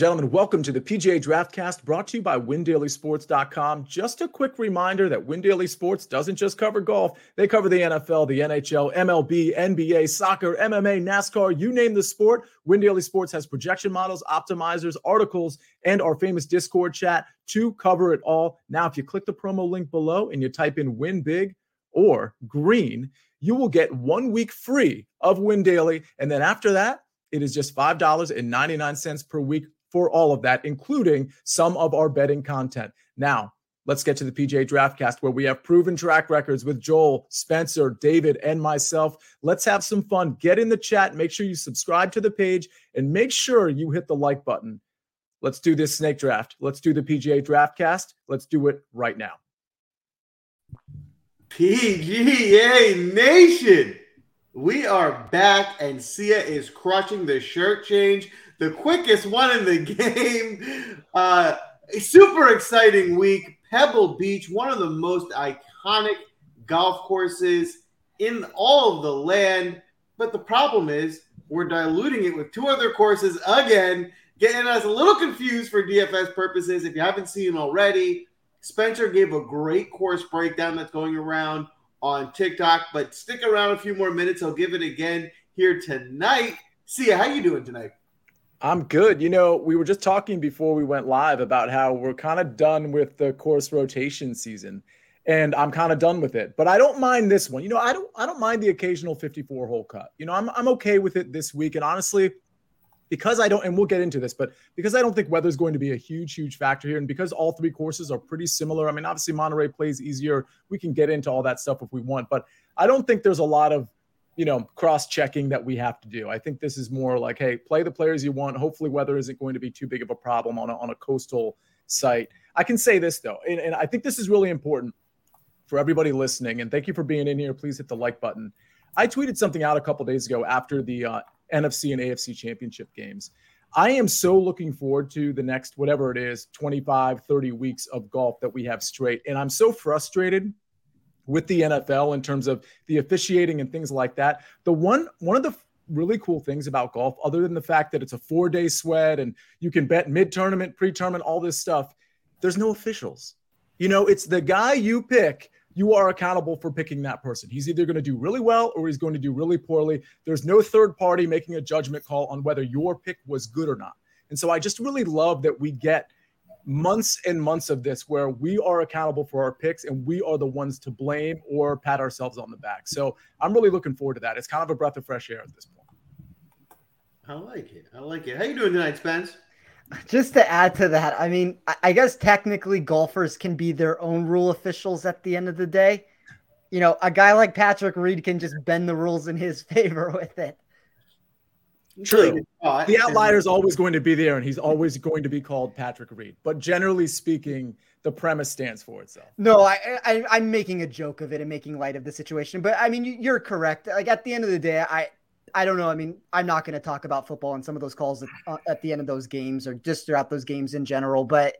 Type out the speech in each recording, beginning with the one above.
Gentlemen, welcome to the PGA Draftcast brought to you by WinDailySports.com. Just a quick reminder that Win Daily Sports doesn't just cover golf, they cover the NFL, the NHL, MLB, NBA, soccer, MMA, NASCAR, you name the sport. Win Daily Sports has projection models, optimizers, articles, and our famous Discord chat to cover it all. Now, if you click the promo link below and you type in Win Big or Green, you will get one week free of Win Daily. And then after that, it is just $5.99 per week for all of that, including some of our betting content. Now, let's get to the PGA Draftcast where we have proven track records with Joel, Spencer, David, and myself. Let's have some fun. Get in the chat. Make sure you subscribe to the page and make sure you hit the like button. Let's do this snake draft. Let's do the PGA Draftcast. Let's do it right now. PGA Nation. We are back, and Sia is crushing the shirt change, the quickest one in the game. Uh, a super exciting week. Pebble Beach, one of the most iconic golf courses in all of the land. But the problem is, we're diluting it with two other courses again, getting us a little confused for DFS purposes. If you haven't seen already, Spencer gave a great course breakdown that's going around on TikTok. But stick around a few more minutes. I'll give it again here tonight. See how you doing tonight? I'm good. You know, we were just talking before we went live about how we're kind of done with the course rotation season and I'm kind of done with it. But I don't mind this one. You know, I don't I don't mind the occasional 54 hole cut. You know, I'm I'm okay with it this week and honestly, because I don't, and we'll get into this, but because I don't think weather is going to be a huge, huge factor here, and because all three courses are pretty similar, I mean, obviously Monterey plays easier. We can get into all that stuff if we want, but I don't think there's a lot of, you know, cross checking that we have to do. I think this is more like, hey, play the players you want. Hopefully, weather isn't going to be too big of a problem on a, on a coastal site. I can say this though, and, and I think this is really important for everybody listening. And thank you for being in here. Please hit the like button. I tweeted something out a couple days ago after the uh, NFC and AFC championship games. I am so looking forward to the next, whatever it is, 25, 30 weeks of golf that we have straight. And I'm so frustrated with the NFL in terms of the officiating and things like that. The one, one of the really cool things about golf, other than the fact that it's a four day sweat and you can bet mid tournament, pre tournament, all this stuff, there's no officials. You know, it's the guy you pick you are accountable for picking that person. He's either going to do really well or he's going to do really poorly. There's no third party making a judgment call on whether your pick was good or not. And so I just really love that we get months and months of this where we are accountable for our picks and we are the ones to blame or pat ourselves on the back. So I'm really looking forward to that. It's kind of a breath of fresh air at this point. I like it. I like it. How you doing tonight, Spence? Just to add to that, I mean, I guess technically golfers can be their own rule officials at the end of the day. You know, a guy like Patrick Reed can just bend the rules in his favor with it. True. The outlier is always going to be there, and he's always going to be called Patrick Reed. But generally speaking, the premise stands for itself. No, I, I am making a joke of it and making light of the situation. But I mean, you're correct. Like at the end of the day, I I don't know. I mean, I'm not going to talk about football and some of those calls at, uh, at, the end of those games or just throughout those games in general, but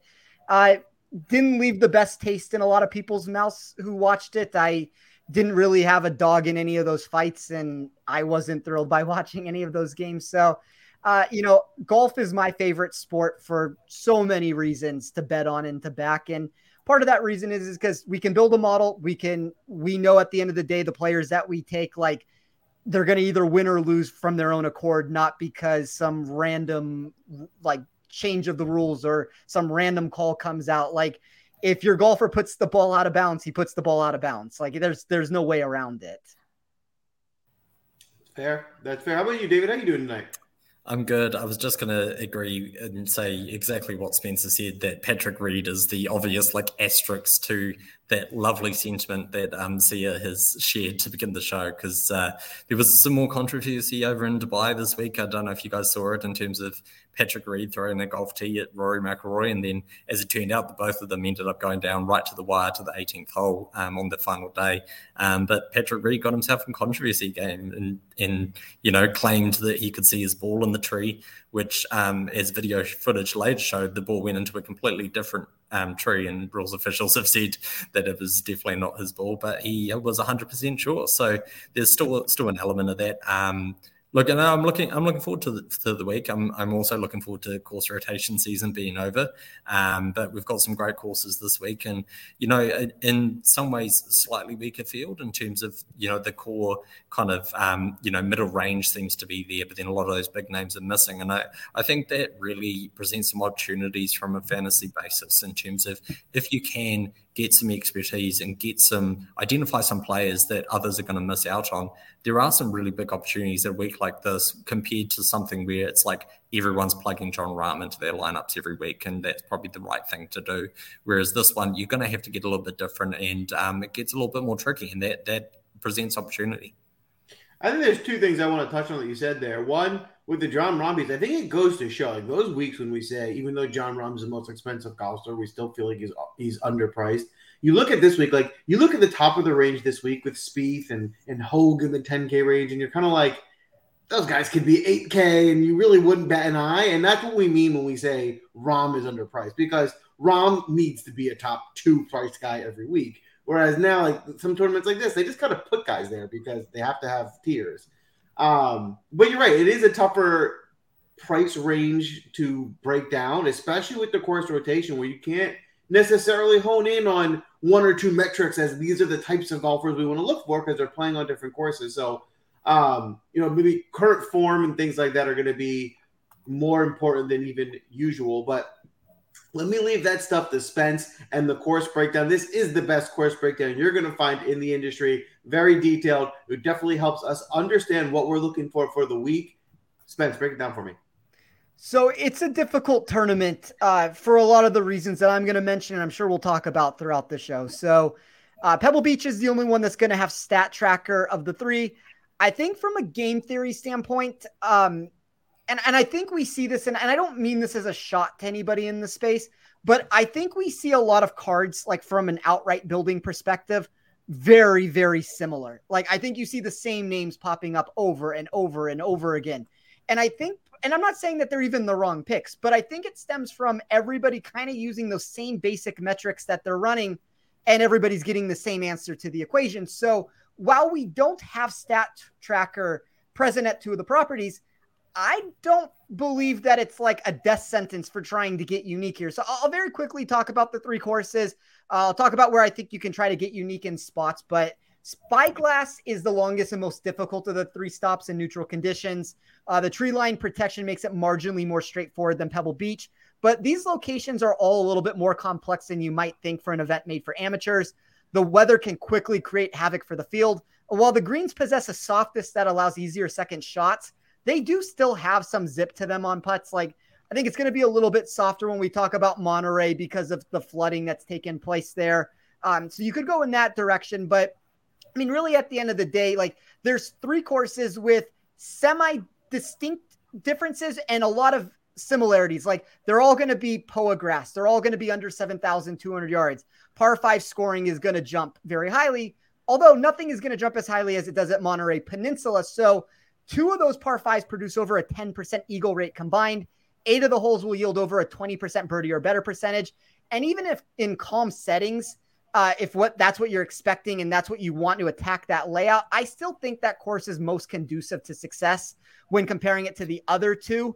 I didn't leave the best taste in a lot of people's mouths who watched it. I didn't really have a dog in any of those fights, and I wasn't thrilled by watching any of those games. So, uh, you know, golf is my favorite sport for so many reasons to bet on and to back. And part of that reason is because we can build a model. We can, we know at the end of the day, the players that we take, like, they're going to either win or lose from their own accord, not because some random like change of the rules or some random call comes out. Like if your golfer puts the ball out of bounds, he puts the ball out of bounds. Like there's there's no way around it. Fair. That's fair. How about you, David? How are you doing tonight? I'm good. I was just going to agree and say exactly what Spencer said that Patrick Reed is the obvious like asterisk to that lovely sentiment that um, Sia has shared to begin the show because uh, there was some more controversy over in Dubai this week. I don't know if you guys saw it in terms of Patrick Reed throwing a golf tee at Rory McIlroy, and then as it turned out, the both of them ended up going down right to the wire to the 18th hole um, on the final day. Um, but Patrick Reed got himself in controversy game and, and you know claimed that he could see his ball in the tree, which um, as video footage later showed, the ball went into a completely different um, tree, and rules officials have said that it was definitely not his ball, but he was 100% sure. So there's still still an element of that. Um, Look, and I'm looking. I'm looking forward to the, to the week. I'm. I'm also looking forward to course rotation season being over. Um, but we've got some great courses this week, and you know, in some ways, slightly weaker field in terms of you know the core kind of um, you know middle range seems to be there, but then a lot of those big names are missing, and I I think that really presents some opportunities from a fantasy basis in terms of if you can get some expertise and get some identify some players that others are going to miss out on. There are some really big opportunities a week like this compared to something where it's like everyone's plugging Jon Rahm into their lineups every week, and that's probably the right thing to do. Whereas this one, you're going to have to get a little bit different, and um, it gets a little bit more tricky, and that that presents opportunity. I think there's two things I want to touch on that you said there. One, with the Jon Rahms, I think it goes to show like those weeks when we say, even though Jon Rahm's the most expensive golfer, we still feel like he's he's underpriced. You look at this week, like you look at the top of the range this week with Spieth and and Hoge in the 10K range, and you're kind of like, those guys could be 8K, and you really wouldn't bat an eye. And that's what we mean when we say Rahm is underpriced because Rahm needs to be a top two price guy every week. Whereas now, like some tournaments like this, they just kind of put guys there because they have to have tiers. Um, but you're right; it is a tougher price range to break down, especially with the course rotation, where you can't necessarily hone in on one or two metrics as these are the types of golfers we want to look for because they're playing on different courses. So, um, you know, maybe current form and things like that are going to be more important than even usual. But let me leave that stuff to Spence and the course breakdown. This is the best course breakdown you're going to find in the industry. Very detailed. It definitely helps us understand what we're looking for for the week. Spence, break it down for me. So it's a difficult tournament uh, for a lot of the reasons that I'm going to mention, and I'm sure we'll talk about throughout the show. So uh, Pebble Beach is the only one that's going to have stat tracker of the three. I think from a game theory standpoint, um, and, and I think we see this, and, and I don't mean this as a shot to anybody in the space, but I think we see a lot of cards, like from an outright building perspective, very, very similar. Like I think you see the same names popping up over and over and over again. And I think, and I'm not saying that they're even the wrong picks, but I think it stems from everybody kind of using those same basic metrics that they're running, and everybody's getting the same answer to the equation. So while we don't have stat tracker present at two of the properties, I don't believe that it's like a death sentence for trying to get unique here. So I'll very quickly talk about the three courses. Uh, I'll talk about where I think you can try to get unique in spots, but Spyglass is the longest and most difficult of the three stops in neutral conditions. Uh, the tree line protection makes it marginally more straightforward than Pebble Beach, but these locations are all a little bit more complex than you might think for an event made for amateurs. The weather can quickly create havoc for the field. While the greens possess a softness that allows easier second shots, they do still have some zip to them on putts. Like I think it's going to be a little bit softer when we talk about Monterey because of the flooding that's taken place there. Um, so you could go in that direction, but I mean, really, at the end of the day, like there's three courses with semi distinct differences and a lot of similarities. Like they're all going to be Poa grass. They're all going to be under 7,200 yards. Par five scoring is going to jump very highly, although nothing is going to jump as highly as it does at Monterey Peninsula. So Two of those par fives produce over a 10% eagle rate combined. Eight of the holes will yield over a 20% birdie or better percentage. And even if in calm settings, uh, if what that's what you're expecting and that's what you want to attack that layout, I still think that course is most conducive to success when comparing it to the other two.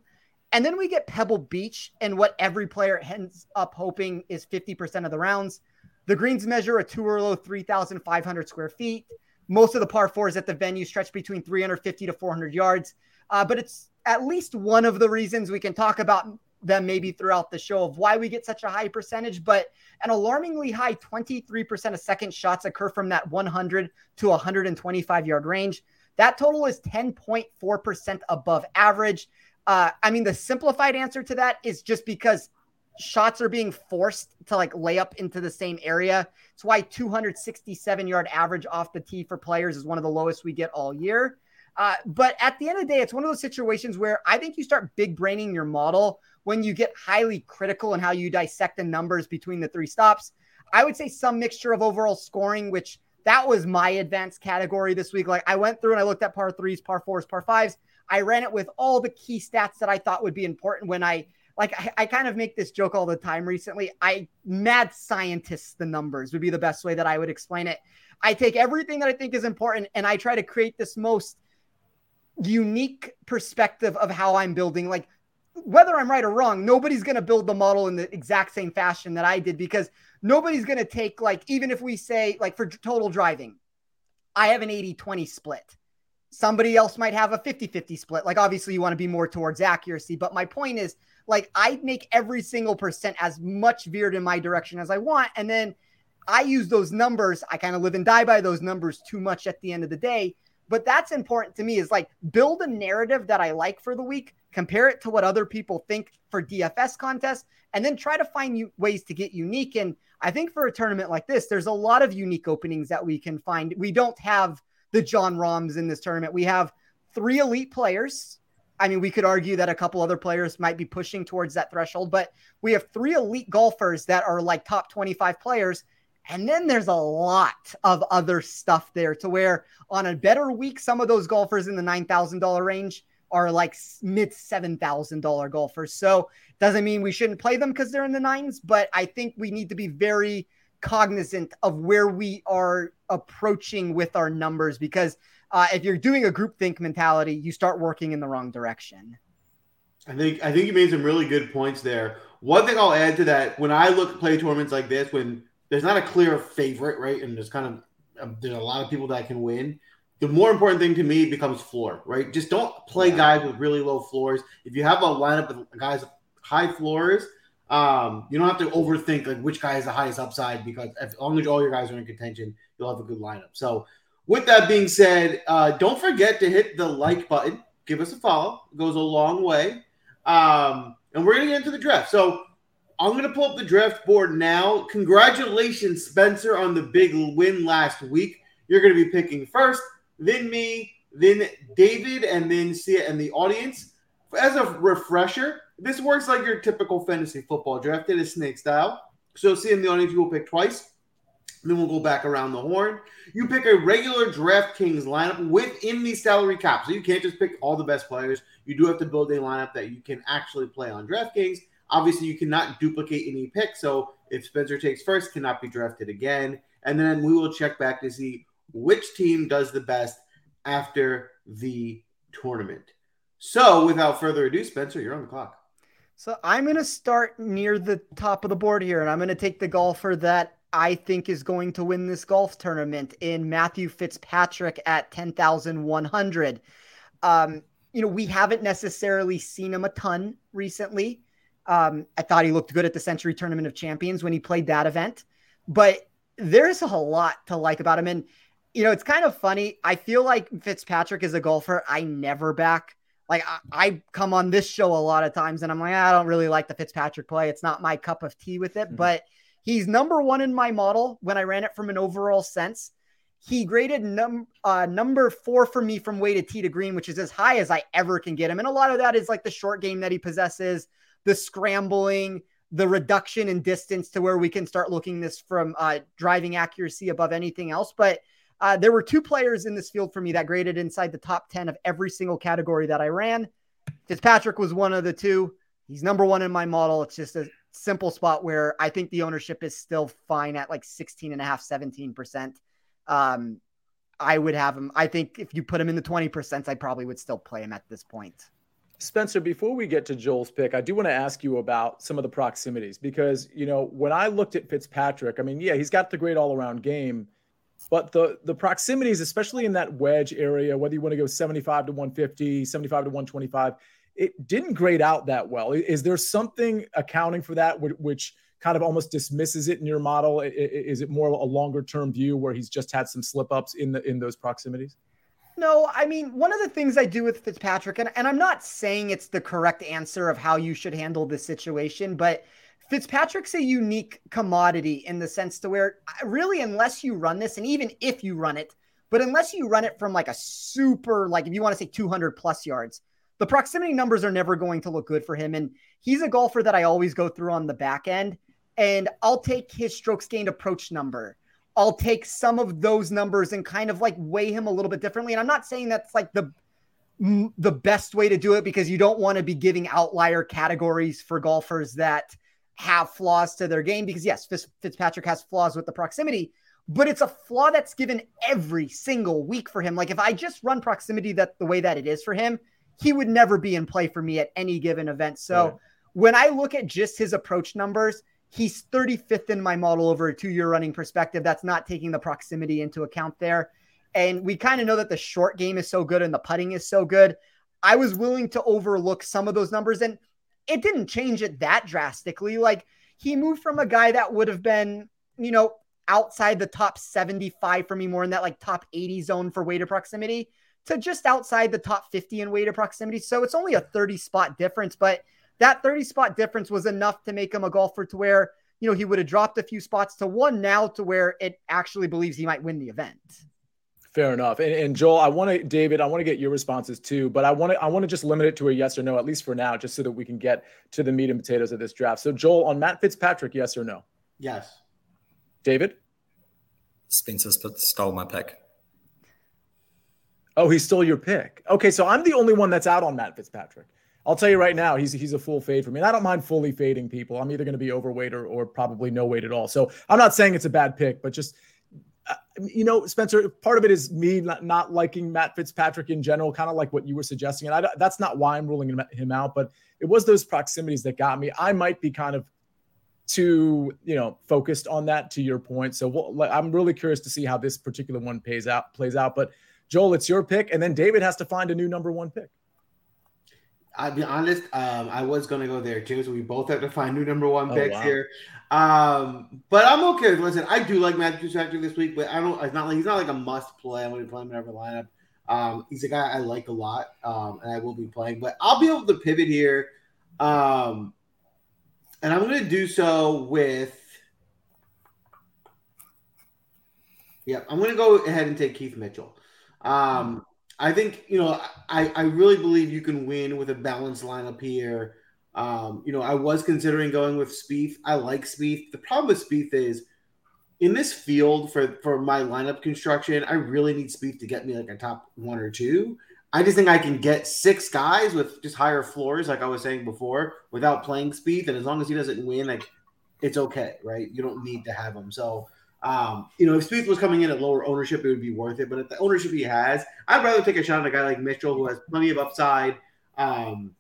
And then we get Pebble Beach, and what every player ends up hoping is 50% of the rounds. The greens measure a tour low 3,500 square feet. Most of the par fours at the venue stretch between 350 to 400 yards. Uh, but it's at least one of the reasons we can talk about them maybe throughout the show of why we get such a high percentage. But an alarmingly high 23% of second shots occur from that 100 to 125 yard range. That total is 10.4% above average. Uh, I mean, the simplified answer to that is just because shots are being forced to like lay up into the same area. It's why 267 yard average off the tee for players is one of the lowest we get all year. Uh, but at the end of the day, it's one of those situations where I think you start big braining your model when you get highly critical in how you dissect the numbers between the three stops. I would say some mixture of overall scoring, which that was my advanced category this week. Like I went through and I looked at par threes, par fours, par fives. I ran it with all the key stats that I thought would be important when I like I, I, kind of make this joke all the time recently. I mad scientists the numbers would be the best way that I would explain it. I take everything that I think is important and I try to create this most unique perspective of how I'm building. Like whether I'm right or wrong, nobody's to build the model in the exact same fashion that I did because nobody's to take, like, even if we say, like, for total driving, I have an 80 20 split. Somebody else might have a 50 50 split. Like, obviously, you want to be more towards accuracy. But my point is, like, I make every single percent as much veered in my direction as I want. And then I use those numbers. I kind of live and die by those numbers too much at the end of the day. But that's important to me is like build a narrative that I like for the week compare it to what other people think for DFS contests, and then try to find ways to get unique. And I think for a tournament like this, there's a lot of unique openings that we can find. We don't have the Jon Rahms in this tournament. We have three elite players. I mean, we could argue that a couple other players might be pushing towards that threshold, but we have three elite golfers that are like top 25 players. And then there's a lot of other stuff there to where on a better week, some of those golfers in the $9,000 range are like mid $7,000 golfers. So doesn't mean we shouldn't play them because they're in the nines, but I think we need to be very cognizant of where we are approaching with our numbers because uh, if you're doing a group think mentality, you start working in the wrong direction. I think I think you made some really good points there. One thing I'll add to that: when I look at play tournaments like this, when there's not a clear favorite, right, and there's kind of um, there's a lot of people that can win the more important thing to me becomes floor, right? Just don't play yeah. guys with really low floors. If you have a lineup of guys with high floors, um, you don't have to overthink like which guy has the highest upside because as long as all your guys are in contention, you'll have a good lineup. So, with that being said, uh, don't forget to hit the like button. Give us a follow; it goes a long way. Um, and we're gonna get into the draft. So, I'm gonna pull up the draft board now. Congratulations, Spencer, on the big win last week. You're gonna be picking first then me, then David, and then it in the audience. As a refresher, this works like your typical fantasy football draft. It is snake style. So see in the audience, you will pick twice. Then we'll go back around the horn. You pick a regular DraftKings lineup within the salary cap. So you can't just pick all the best players. You do have to build a lineup that you can actually play on DraftKings. Obviously, you cannot duplicate any pick. So if Spencer takes first, cannot be drafted again. And then we will check back to see which team does the best after the tournament. So, without further ado, Spencer, you're on the clock. So, I'm going to start near the top of the board here, and I'm going to take the golfer that I think is going to win this golf tournament in Matthew Fitzpatrick at 10,100. Um, you know, we haven't necessarily seen him a ton recently. Um, I thought he looked good at the Sentry Tournament of Champions when he played that event, but there's a lot to like about him. And you know, it's kind of funny. I feel like Fitzpatrick is a golfer I never back. Like I, I, come on this show a lot of times and I'm like, I don't really like the Fitzpatrick play. It's not my cup of tea with it, mm-hmm. but he's number one in my model when I ran it from an overall sense. He graded num- uh, number four for me from way to tee to green, which is as high as I ever can get him. And a lot of that is like the short game that he possesses, the scrambling, the reduction in distance to where we can start looking this from uh, driving accuracy above anything else. But uh, there were two players in this field for me that graded inside the top 10 of every single category that I ran. Fitzpatrick was one of the two. He's number one in my model. It's just a simple spot where I think the ownership is still fine at like 16 and a half, 17%. Um, I would have him. I think if you put him in the 20%, I probably would still play him at this point. Spencer, before we get to Joel's pick, I do want to ask you about some of the proximities because, you know, when I looked at Fitzpatrick, I mean, yeah, he's got the great all around game, but the the proximities, especially in that wedge area, whether you want to go 75 to 150, 75 to 125, it didn't grade out that well. Is there something accounting for that which kind of almost dismisses it in your model? Is it more a longer term view where he's just had some slip ups in the in those proximities? No, I mean, one of the things I do with Fitzpatrick, and, and I'm not saying it's the correct answer of how you should handle this situation, but Fitzpatrick's a unique commodity in the sense to where really, unless you run this, and even if you run it, but unless you run it from like a super, like if you want to say 200 plus yards, the proximity numbers are never going to look good for him. And he's a golfer that I always go through on the back end. And I'll take his strokes gained approach number. I'll take some of those numbers and kind of like weigh him a little bit differently. And I'm not saying that's like the the best way to do it because you don't want to be giving outlier categories for golfers that have flaws to their game because yes, Fitzpatrick has flaws with the proximity, but it's a flaw that's given every single week for him. Like if I just run proximity that the way that it is for him, he would never be in play for me at any given event. So yeah. when I look at just his approach numbers, he's 35th in my model over a two year running perspective. That's not taking the proximity into account there. And we kind of know that the short game is so good and the putting is so good. I was willing to overlook some of those numbers and it didn't change it that drastically. Like he moved from a guy that would have been, you know, outside the top 75 for me, more in that like top 80 zone for weighted proximity to just outside the top 50 in weighted proximity. So it's only a 30 spot difference, but that 30 spot difference was enough to make him a golfer to where, you know, he would have dropped a few spots to one now to where it actually believes he might win the event. Fair enough. And, and, Joel, I want to, David, I want to get your responses too, but I want to, I want to just limit it to a yes or no, at least for now, just so that we can get to the meat and potatoes of this draft. So, Joel, on Matt Fitzpatrick, yes or no? Yes. David? Spencer stole my pick. Oh, he stole your pick. Okay, so I'm the only one that's out on Matt Fitzpatrick. I'll tell you right now, he's he's a full fade for me. And I don't mind fully fading people. I'm either going to be overweight or, or probably no weight at all. So I'm not saying it's a bad pick, but just uh, you know, Spencer, part of it is me not, not liking Matt Fitzpatrick in general, kind of like what you were suggesting. And I, that's not why I'm ruling him out, but it was those proximities that got me. I might be kind of too, you know, focused on that to your point. So we'll, I'm really curious to see how this particular one pays out, plays out. But Joel, it's your pick. And then David has to find a new number one pick. I'll be honest. Um, I was going to go there too. So we both have to find new number one picks wow. here. Um, but I'm okay. With listen, I do like Matthew Stafford this week, but I don't. It's not like he's not like a must play. I'm going to play him in every lineup. Um, he's a guy I like a lot, um, and I will be playing. But I'll be able to pivot here, um, and I'm going to do so with. Yeah, I'm going to go ahead and take Keith Mitchell. Um, I think you know I I really believe you can win with a balanced lineup here. Um, you know, I was considering going with Spieth. I like Spieth. The problem with Spieth is in this field for for my lineup construction, I really need Spieth to get me like a top one or two. I just think I can get six guys with just higher floors, like I was saying before, without playing Spieth. And as long as he doesn't win, like it's okay, right? You don't need to have him. So, um, you know, if Spieth was coming in at lower ownership, it would be worth it. But at the ownership he has, I'd rather take a shot on a guy like Mitchell, who has plenty of upside. Um,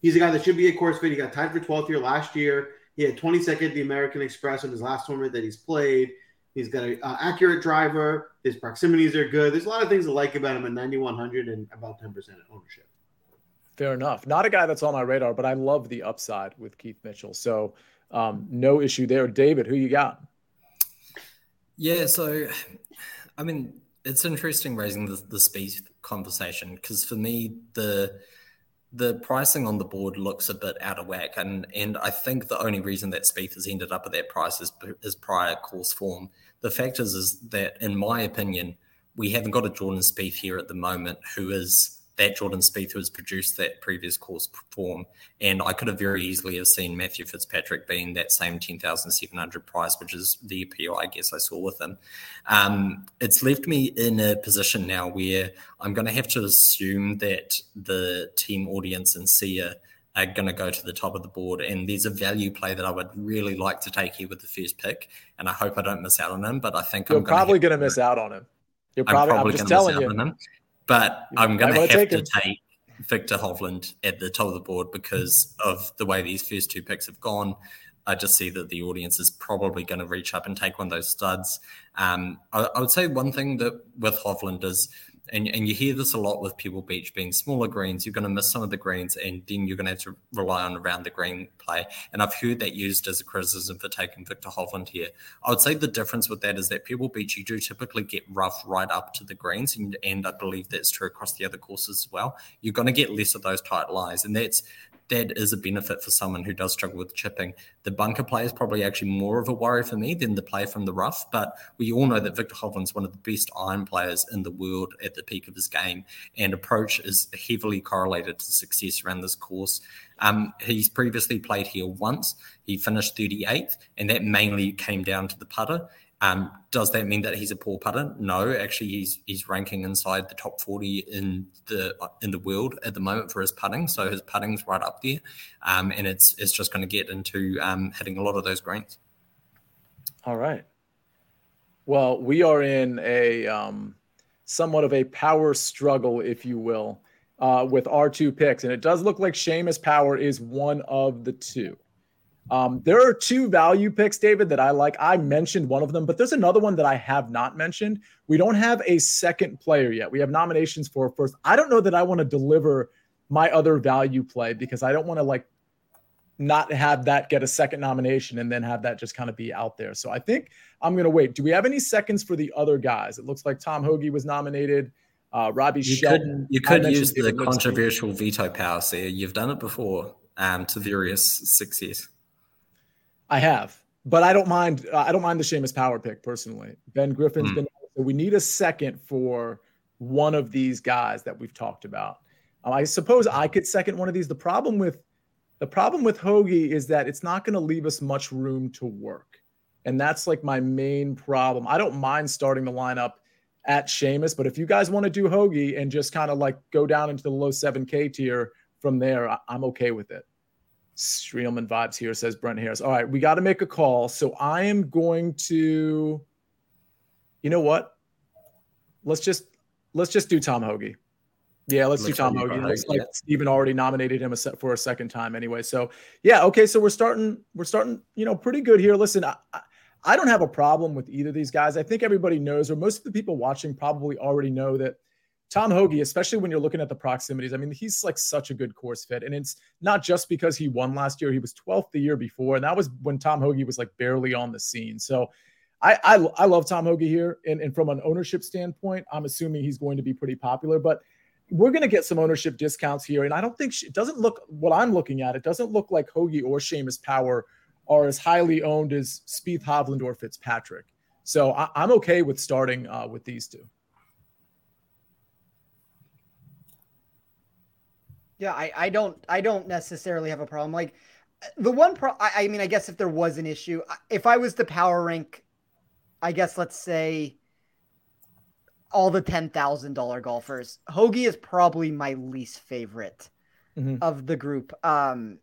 He's a guy that should be a course fit. He got tied for 12th year last year. He had 22nd the American Express in his last tournament that he's played. He's got an uh, accurate driver. His proximities are good. There's a lot of things to like about him at 9,100 and about 10% ownership. Fair enough. Not a guy that's on my radar, but I love the upside with Keith Mitchell. So um, no issue there. David, who you got? Yeah, so I mean, it's interesting raising the, the Spieth conversation because for me, the the pricing on the board looks a bit out of whack, and and I think the only reason that Spieth has ended up at that price is is prior course form. The fact is, is that in my opinion, we haven't got a Jordan Spieth here at the moment who is that Jordan Spieth who has produced that previous course form. And I could have very easily have seen Matthew Fitzpatrick being that same 10,700 price, which is the appeal I guess I saw with him. Um, it's left me in a position now where I'm going to have to assume that the team audience and SIA are going to go to the top of the board. And there's a value play that I would really like to take here with the first pick. And I hope I don't miss out on him, but I think You're I'm probably going to miss out on him. You're probably, I'm, probably I'm just telling you. But I'm going to have take to take Viktor Hovland at the top of the board because of the way these first two picks have gone. I just see that the audience is probably going to reach up and take one of those studs. Um, I, I, would say one thing that with Hovland is and, and you hear this a lot with Pebble Beach being smaller greens, you're going to miss some of the greens and then you're going to have to rely on around the green play. And I've heard that used as a criticism for taking Viktor Hovland here. I would say the difference with that is that Pebble Beach, you do typically get rough right up to the greens, and, and I believe that's true across the other courses as well. You're going to get less of those tight lies, and that's that is a benefit for someone who does struggle with chipping. The bunker play is probably actually more of a worry for me than the play from the rough, but we all know that Viktor Hovland's one of the best iron players in the world at the peak of his game, and approach is heavily correlated to success around this course. Um, he's previously played here once. He finished 38th, and that mainly came down to the putter. Um, does that mean that he's a poor putter? No, actually, he's he's ranking inside the top forty in the in the world at the moment for his putting. So his putting's right up there, um, and it's it's just going to get into um, hitting a lot of those greens. All right, Well, we are in a um, somewhat of a power struggle, if you will, uh, with our two picks, and it does look like Seamus Power is one of the two. Um, there are two value picks, David, that I like. I mentioned one of them, but there's another one that I have not mentioned. We don't have a second player yet. We have nominations for first. I don't know that I want to deliver my other value play because I don't want to like not have that get a second nomination and then have that just kind of be out there. So I think I'm going to wait. Do we have any seconds for the other guys? It looks like Tom Hoge was nominated. Uh, Robbie you Shelton. Could, you could use the controversial veto power, so you've done it before um, to various success. I have, but I don't mind. I don't mind the Seamus Power pick personally. Ben Griffin's mm. been. We need a second for one of these guys that we've talked about. Um, I suppose I could second one of these. The problem with the problem with Hoge is that it's not going to leave us much room to work, and that's like my main problem. I don't mind starting the lineup at Seamus, but if you guys want to do Hoge and just kind of like go down into the low 7K tier from there, I- I'm okay with it. Streelman vibes here, says Brent Harris. All right, we got to make a call. So I am going to, you know what? Let's just let's just do Tom Hoge. Yeah, let's Looks do Tom Hoge. Looks like yeah. Steven already nominated him a set for a second time anyway. So yeah, okay. So we're starting we're starting, you know, pretty good here. Listen, I, I don't have a problem with either of these guys. I think everybody knows, or most of the people watching probably already know that Tom Hoge, especially when you're looking at the proximities, I mean, he's like such a good course fit. And it's not just because he won last year, he was 12th the year before. And that was when Tom Hoge was like barely on the scene. So I, I, I love Tom Hoge here. And, and from an ownership standpoint, I'm assuming he's going to be pretty popular. But we're going to get some ownership discounts here. And I don't think it doesn't look what I'm looking at. It doesn't look like Hoge or Seamus Power are as highly owned as Spieth, Hovland, or Fitzpatrick. So I, am okay with starting uh, with these two. Yeah, I, I don't I don't necessarily have a problem. Like the one pro I, I mean, I guess if there was an issue, if I was to power rank, I guess let's say all the ten thousand dollar golfers, Hoge is probably my least favorite mm-hmm. of the group. Um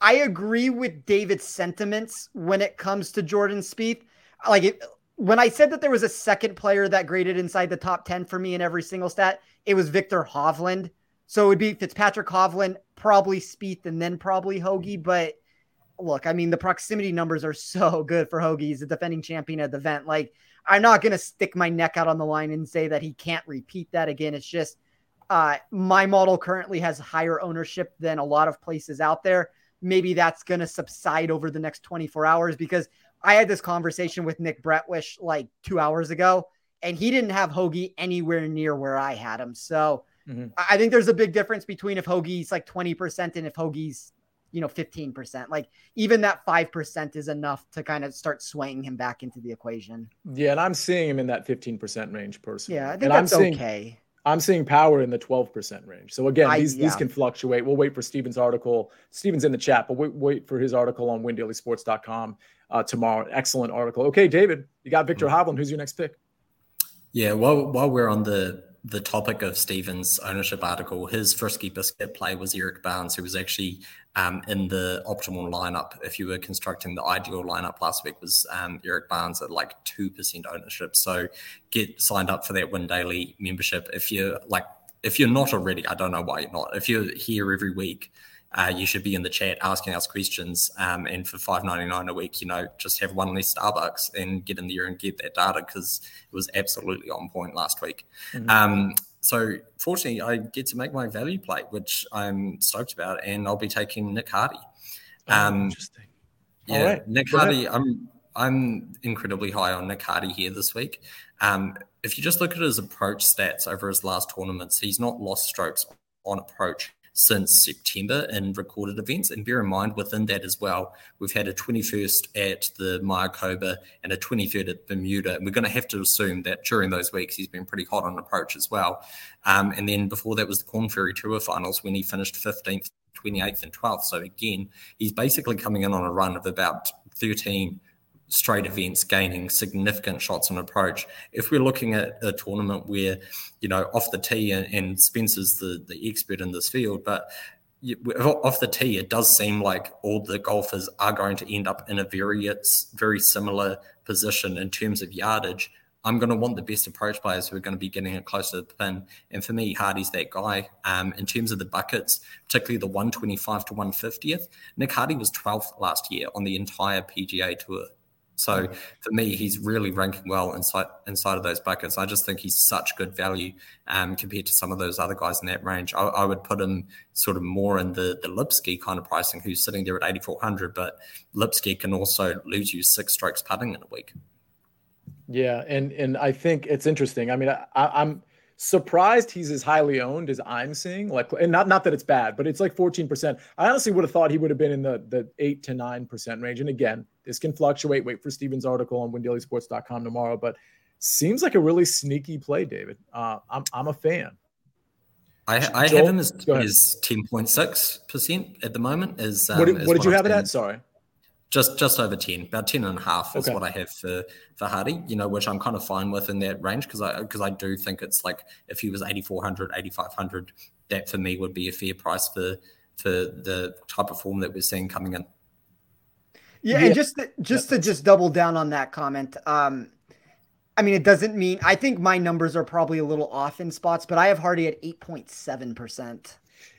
I agree with David's sentiments when it comes to Jordan Spieth. Like it, when I said that there was a second player that graded inside the top 10 for me in every single stat, it was Viktor Hovland. So it would be Fitzpatrick Hovland, probably Spieth, and then probably Hoge. But look, I mean, the proximity numbers are so good for Hoge. He's a defending champion at the event. Like, I'm not going to stick my neck out on the line and say that he can't repeat that again. It's just uh, my model currently has higher ownership than a lot of places out there. Maybe that's going to subside over the next 24 hours because I had this conversation with Nick Bretwish like two hours ago, and he didn't have Hoge anywhere near where I had him. So mm-hmm. I think there's a big difference between if Hoge's like 20% and if Hoge's, you know, 15%. Like even that 5% is enough to kind of start swaying him back into the equation. Yeah. And I'm seeing him in that 15% range personally. Yeah. I think and that's I'm seeing, okay. I'm seeing power in the 12% range. So again, I, these, yeah. these can fluctuate. We'll wait for Steven's article. Steven's in the chat, but wait, wait for his article on windailysports.com uh, tomorrow. Excellent article. Okay, David, you got Viktor mm-hmm. Hovland. Who's your next pick? Yeah, while while we're on the the topic of Steven's ownership article, his frisky biscuit play was Erik Barnes, who was actually um, in the optimal lineup. If you were constructing the ideal lineup last week, was um, Erik Barnes at like two percent ownership. So get signed up for that Win Daily membership if you're like if you're not already. I don't know why you're not. If you're here every week uh, you should be in the chat asking us questions. Um, and for five ninety nine a week, you know, just have one less Starbucks and get in there and get that data because it was absolutely on point last week. Mm-hmm. Um, so fortunately, I get to make my value play, which I'm stoked about, and I'll be taking Nick Hardy. Oh, um, interesting. Yeah, right. Nick Hardy. I'm I'm incredibly high on Nick Hardy here this week. Um, if you just look at his approach stats over his last tournaments, he's not lost strokes on approach since September in recorded events. And bear in mind, within that as well, we've had a 21st at the Mayakoba and a 23rd at Bermuda. And we're going to have to assume that during those weeks, he's been pretty hot on approach as well. Um, and then before that was the Korn Ferry Tour finals when he finished 15th, 28th, and 12th. So again, he's basically coming in on a run of about 13 straight events gaining significant shots on approach. If we're looking at a tournament where, you know, off the tee, and, and Spencer's the, the expert in this field, but off the tee, it does seem like all the golfers are going to end up in a very very similar position in terms of yardage, I'm going to want the best approach players who are going to be getting it closer to the pin. And for me, Hardy's that guy. Um, in terms of the buckets, particularly the 125 to 150th, Nick Hardy was 12th last year on the entire PGA Tour. So for me, he's really ranking well inside inside of those buckets. I just think he's such good value um, compared to some of those other guys in that range. I, I, would put him sort of more in the the Lipsky kind of pricing, who's sitting there at 8400. But Lipsky can also lose you six strokes putting in a week. Yeah, and and I think it's interesting. I mean, I, I'm surprised he's as highly owned as I'm seeing. Like, and not not that it's bad, but it's like 14%. I honestly would have thought he would have been in the the eight to nine percent range. And again, this can fluctuate. Wait for Steven's article on WinDailySports.com tomorrow, but seems like a really sneaky play, David. Uh, I'm I'm a fan. I, I Joel, have him as, as 10.6 percent at the moment. Is um, what did, what did you have it at? Sorry just just over 10 about 10 and a half is okay. what i have for for hardy you know which i'm kind of fine with in that range because i because i do think it's like if he was 8400 8500 that for me would be a fair price for for the type of form that we're seeing coming in yeah, yeah. and just to, just to just double down on that comment um I mean, it doesn't mean I think my numbers are probably a little off in spots, but I have Hardy at 8.7%.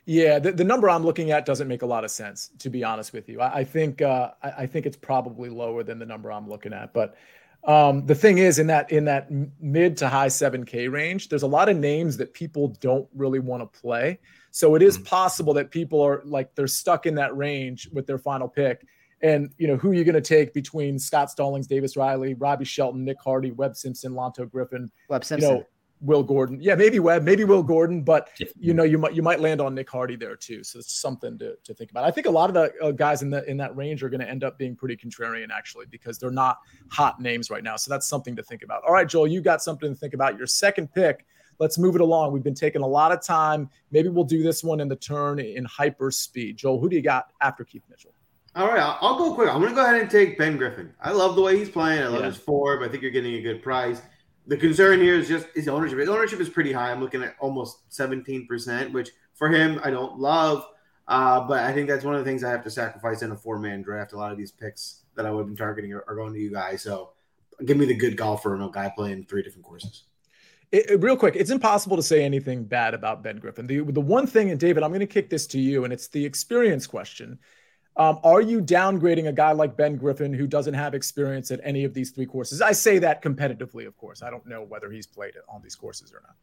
Yeah, the, the number I'm looking at doesn't make a lot of sense, to be honest with you. I, I think uh, I, I, think it's probably lower than the number I'm looking at. But um, the thing is, in that in that mid to high 7K range, there's a lot of names that people don't really want to play. So it is mm-hmm. possible that people are like they're stuck in that range with their final pick. And you know who you're going to take between Scott Stallings, Davis Riley, Robbie Shelton, Nick Hardy, Webb Simpson, Lanto Griffin. Webb Simpson. You know, Will Gordon. Yeah, maybe Webb, maybe Will Gordon, but you know, you might you might land on Nick Hardy there too. So it's something to, to think about. I think a lot of the uh, guys in the in that range are going to end up being pretty contrarian actually because they're not hot names right now. So that's something to think about. All right, Joel, you got something to think about. Your second pick. Let's move it along. We've been taking a lot of time. Maybe we'll do this one in the turn in hyper speed. Joel, who do you got after Keith Mitchell? All right, I'll go quick. I'm going to go ahead and take Ben Griffin. I love the way he's playing. I love yeah. his form. I think you're getting a good price. The concern here is just his ownership. His ownership is pretty high. I'm looking at almost 17%, which for him, I don't love. Uh, but I think that's one of the things I have to sacrifice in a four man draft. A lot of these picks that I would have been targeting are, are, going to you guys. So give me the good golfer and a guy playing three different courses. It, it, real quick, it's impossible to say anything bad about Ben Griffin. The, the one thing, and David, I'm going to kick this to you, and it's the experience question. Um, are you downgrading a guy like Ben Griffin who doesn't have experience at any of these three courses? I say that competitively, of course. I don't know whether he's played on these courses or not.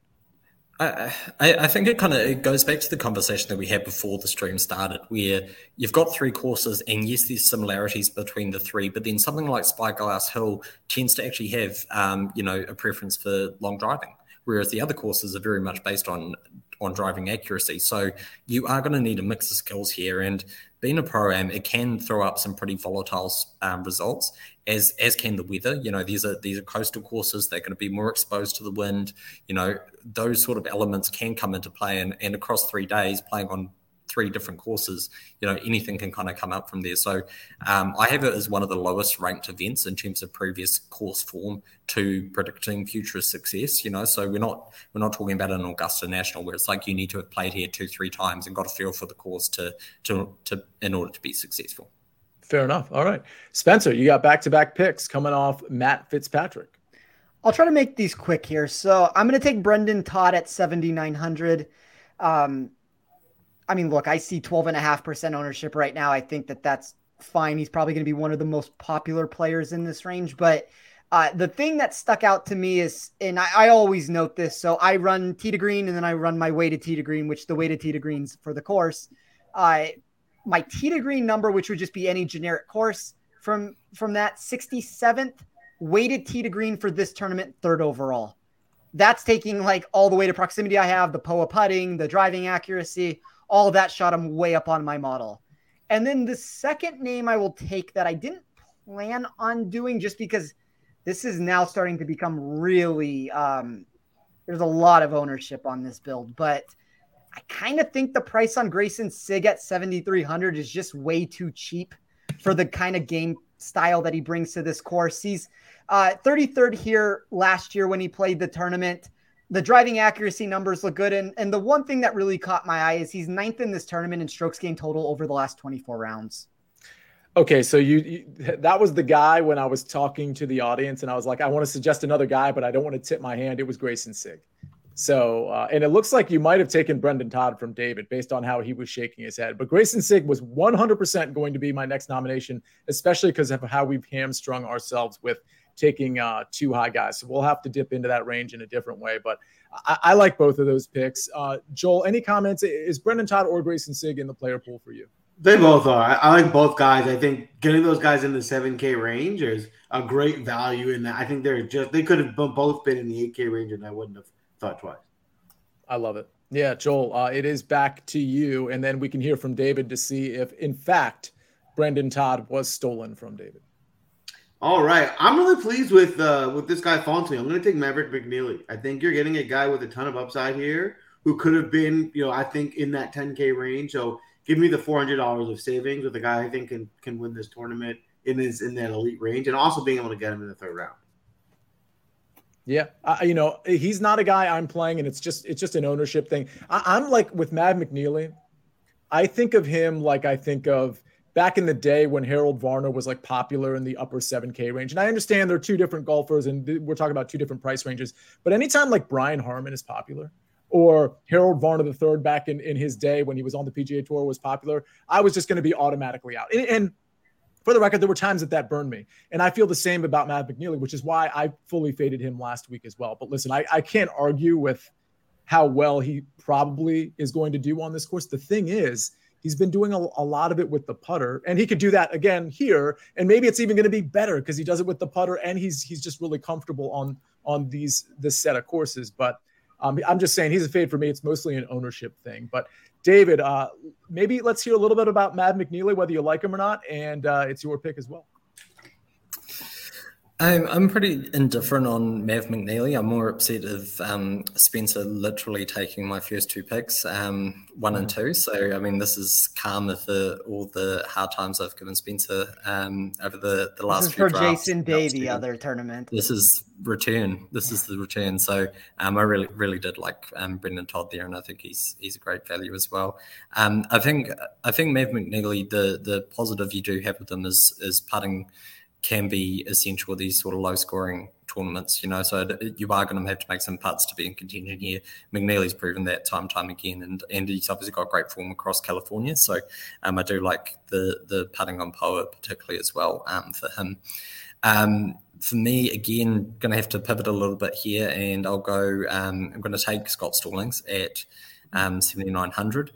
I, I think it kind of it goes back to the conversation that we had before the stream started, where you've got three courses, and yes, there's similarities between the three, but then something like Spyglass Hill tends to actually have, um, you know, a preference for long driving, whereas the other courses are very much based on on driving accuracy. So you are going to need a mix of skills here, and being a pro am, it can throw up some pretty volatile um, results, as as can the weather. You know, these are these are coastal courses; they're going to be more exposed to the wind. You know, those sort of elements can come into play, and, and across three days, playing on three different courses, you know, anything can kind of come up from there. So um, I have it as one of the lowest ranked events in terms of previous course form to predicting future success. You know, so we're not we're not talking about an Augusta National where it's like you need to have played here two three times and got a feel for the course to to to in order to be successful. Fair enough. All right, Spencer, you got back to back picks coming off Matt Fitzpatrick. I'll try to make these quick here. So I'm going to take Brendon Todd at 7,900. Um, I mean, look, I see 12.5% ownership right now. I think that that's fine. He's probably going to be one of the most popular players in this range. But uh, the thing that stuck out to me is, and I, I always note this. So I run tee to green and then I run my weighted tee to green, which the weighted tee to greens for the course. Uh, my tee to green number, which would just be any generic course from from that 67th weighted tee to green for this tournament, third overall. That's taking like all the way to proximity I have, the POA putting, the driving accuracy, all that shot him way up on my model. And then the second name I will take that I didn't plan on doing just because this is now starting to become really um, there's a lot of ownership on this build, but I kind of think the price on Greyson Sigg at 7,300 is just way too cheap for the kind of game style that he brings to this course. He's uh, 33rd here last year when he played the tournament the driving accuracy numbers look good. And, and the one thing that really caught my eye is he's ninth in this tournament in strokes gained total over the last 24 rounds. Okay, so you, you, that was the guy when I was talking to the audience, and I was like, I want to suggest another guy, but I don't want to tip my hand. It was Greyson Sigg. So, uh, and it looks like you might have taken Brendon Todd from David based on how he was shaking his head. But Greyson Sigg was 100% going to be my next nomination, especially because of how we've hamstrung ourselves with taking uh, two high guys. So we'll have to dip into that range in a different way. But I, I like both of those picks. Uh, Joel, any comments? Is Brendon Todd or Greyson Sigg in the player pool for you? They both are. I, I, like both guys. I think getting those guys in the 7K range is a great value in that. I think they're just they could have both been in the 8K range, and I wouldn't have thought twice. I love it. Yeah, Joel, uh, it is back to you, and then we can hear from David to see if, in fact, Brendon Todd was stolen from David. All right, I'm really pleased with uh, with this guy Fonte. I'm going to take Maverick McNealy. I think you're getting a guy with a ton of upside here who could have been, you know, I think in that 10K range. So give me the four hundred dollars of savings with a guy I think can can win this tournament in his in that elite range, and also being able to get him in the third round. Yeah, you know he's not a guy I'm playing, and it's just it's just an ownership thing. I, am like with Mav McNealy. I think of him like I think of back in the day when Harold Varner was like popular in the upper 7K range. And I understand they're two different golfers, and we're talking about two different price ranges. But anytime like Brian Harman is popular, or Harold Varner III back in, in his day when he was on the PGA Tour was popular, I was just going to be automatically out. And, and, for the record, there were times that that burned me. And I feel the same about Matt McNealy, which is why I fully faded him last week as well. But listen, I, I can't argue with how well he probably is going to do on this course. The thing is, he's been doing a, a, lot of it with the putter, and he could do that again here. And maybe it's even going to be better because he does it with the putter, and he's he's just really comfortable on on these this set of courses. But um, I'm just saying he's a fade for me. It's mostly an ownership thing. But David, uh, maybe let's hear a little bit about Mav McNealy, whether you like him or not, and uh, it's your pick as well. I'm, I'm pretty indifferent on Mav McNealy. I'm more upset of um, Spencer literally taking my first two picks, um, one and mm. two. So, I mean, this is karma for all the hard times I've given Spencer um, over the, the last this is few for drafts. Jason Day, the other tournament. This is return. This is the return. So, um, I really, really did like um, Brendon Todd there, and I think he's he's a great value as well. Um, I think I think Mav McNealy, the the positive you do have with him is is putting can be essential these sort of low scoring tournaments, you know. So you are going to have to make some putts to be in contention here. McNealy's proven that time time again, and and he's obviously got great form across California. So um, I do like the the putting on Poa particularly as well um, for him. Um, for me, again, going to have to pivot a little bit here, and I'll go. Um, I'm going to take Scott Stallings at um, 7,900.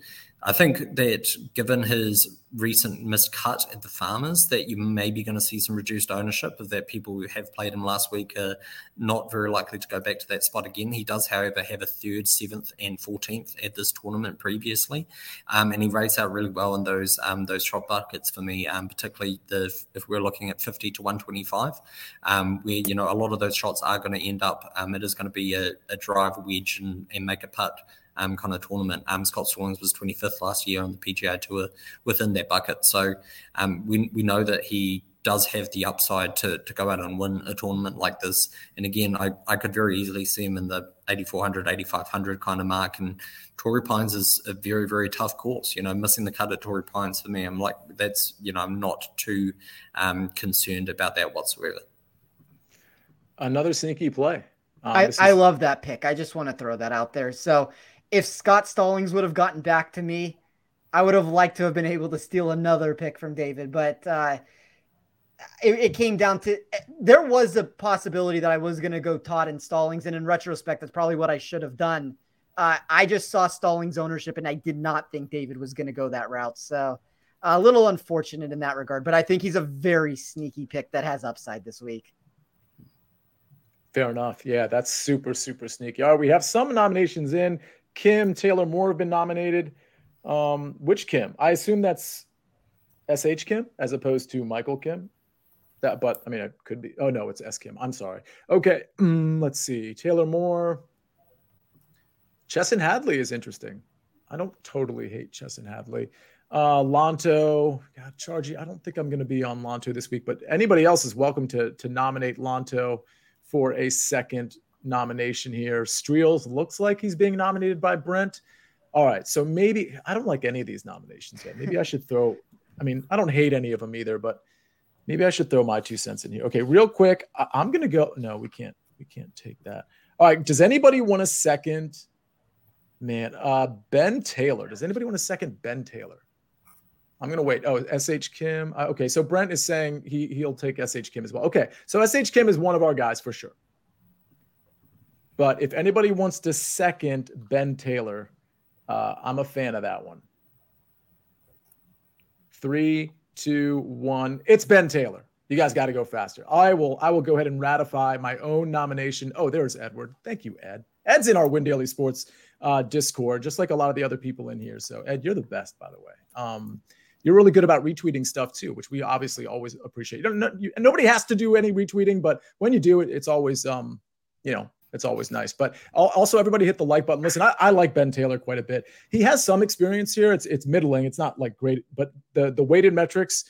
I think that given his recent missed cut at the Farmers, that you may be going to see some reduced ownership of that people who have played him last week are not very likely to go back to that spot again. He does, however, have a third, seventh, and fourteenth at this tournament previously, um, and he rates out really well in those um, those shot buckets for me, um, particularly the if we're looking at fifty to one twenty five, um, where you know a lot of those shots are going to end up. Um, it is going to be a, a drive wedge and, and make a putt um, kind of tournament. Um, Scott Stallings was 25th last year on the PGA Tour within that bucket. So um, we, we know that he does have the upside to, to go out and win a tournament like this. And again, I, I could very easily see him in the 8,400, 8,500 kind of mark. And Torrey Pines is a very, very tough course. You know, missing the cut at Torrey Pines for me, I'm like, that's, you know, I'm not too um, concerned about that whatsoever. Another sneaky play. Um, I, is- I love that pick. I just want to throw that out there. So if Scott Stallings would have gotten back to me, I would have liked to have been able to steal another pick from David, but uh, it, it, came down to there was a possibility that I was going to go Todd and Stallings, and in retrospect, that's probably what I should have done. Uh, I just saw Stallings' ownership, and I did not think David was going to go that route. So a little unfortunate in that regard, but I think he's a very sneaky pick that has upside this week. Fair enough. Yeah, that's super, super sneaky. All right, we have some nominations in. Kim, Taylor Moore have been nominated. Um, which Kim? I assume that's SH Kim as opposed to Michael Kim. That, but I mean, it could be. Oh no, it's S Kim. I'm sorry. Okay, mm, let's see. Taylor Moore. Chesson Hadley is interesting. I don't totally hate Chesson Hadley. Uh, Lanto, God, Chargy. I don't think I'm going to be on Lanto this week, but anybody else is welcome to to nominate Lanto for a second nomination here. Streels looks like he's being nominated by Brent. All right, so maybe I don't like any of these nominations yet. Maybe I should throw I mean, I don't hate any of them either, but maybe I should throw my two cents in here. Okay, real quick, I- I'm gonna go. No, we can't. We can't take that. All right. Does anybody want a second? Man, uh, Ben Taylor. Does anybody want a second Ben Taylor? I'm gonna wait. Oh, SH Kim. Uh, okay, so Brent is saying he he'll take SH Kim as well. Okay, so SH Kim is one of our guys for sure. But if anybody wants to second Ben Taylor, uh, I'm a fan of that one. Three, two, one. It's Ben Taylor. You guys got to go faster. I will. I will go ahead and ratify my own nomination. Oh, there's Edward. Thank you, Ed. Ed's in our Win Daily Sports uh, Discord, just like a lot of the other people in here. So Ed, you're the best, by the way. Um, you're really good about retweeting stuff too, which we obviously always appreciate. You don't, you, nobody has to do any retweeting, but when you do it, it's always, um, you know, it's always nice. But also, everybody hit the like button. Listen, I, I, like Ben Taylor quite a bit. He has some experience here. It's it's middling. It's not like great, but the the weighted metrics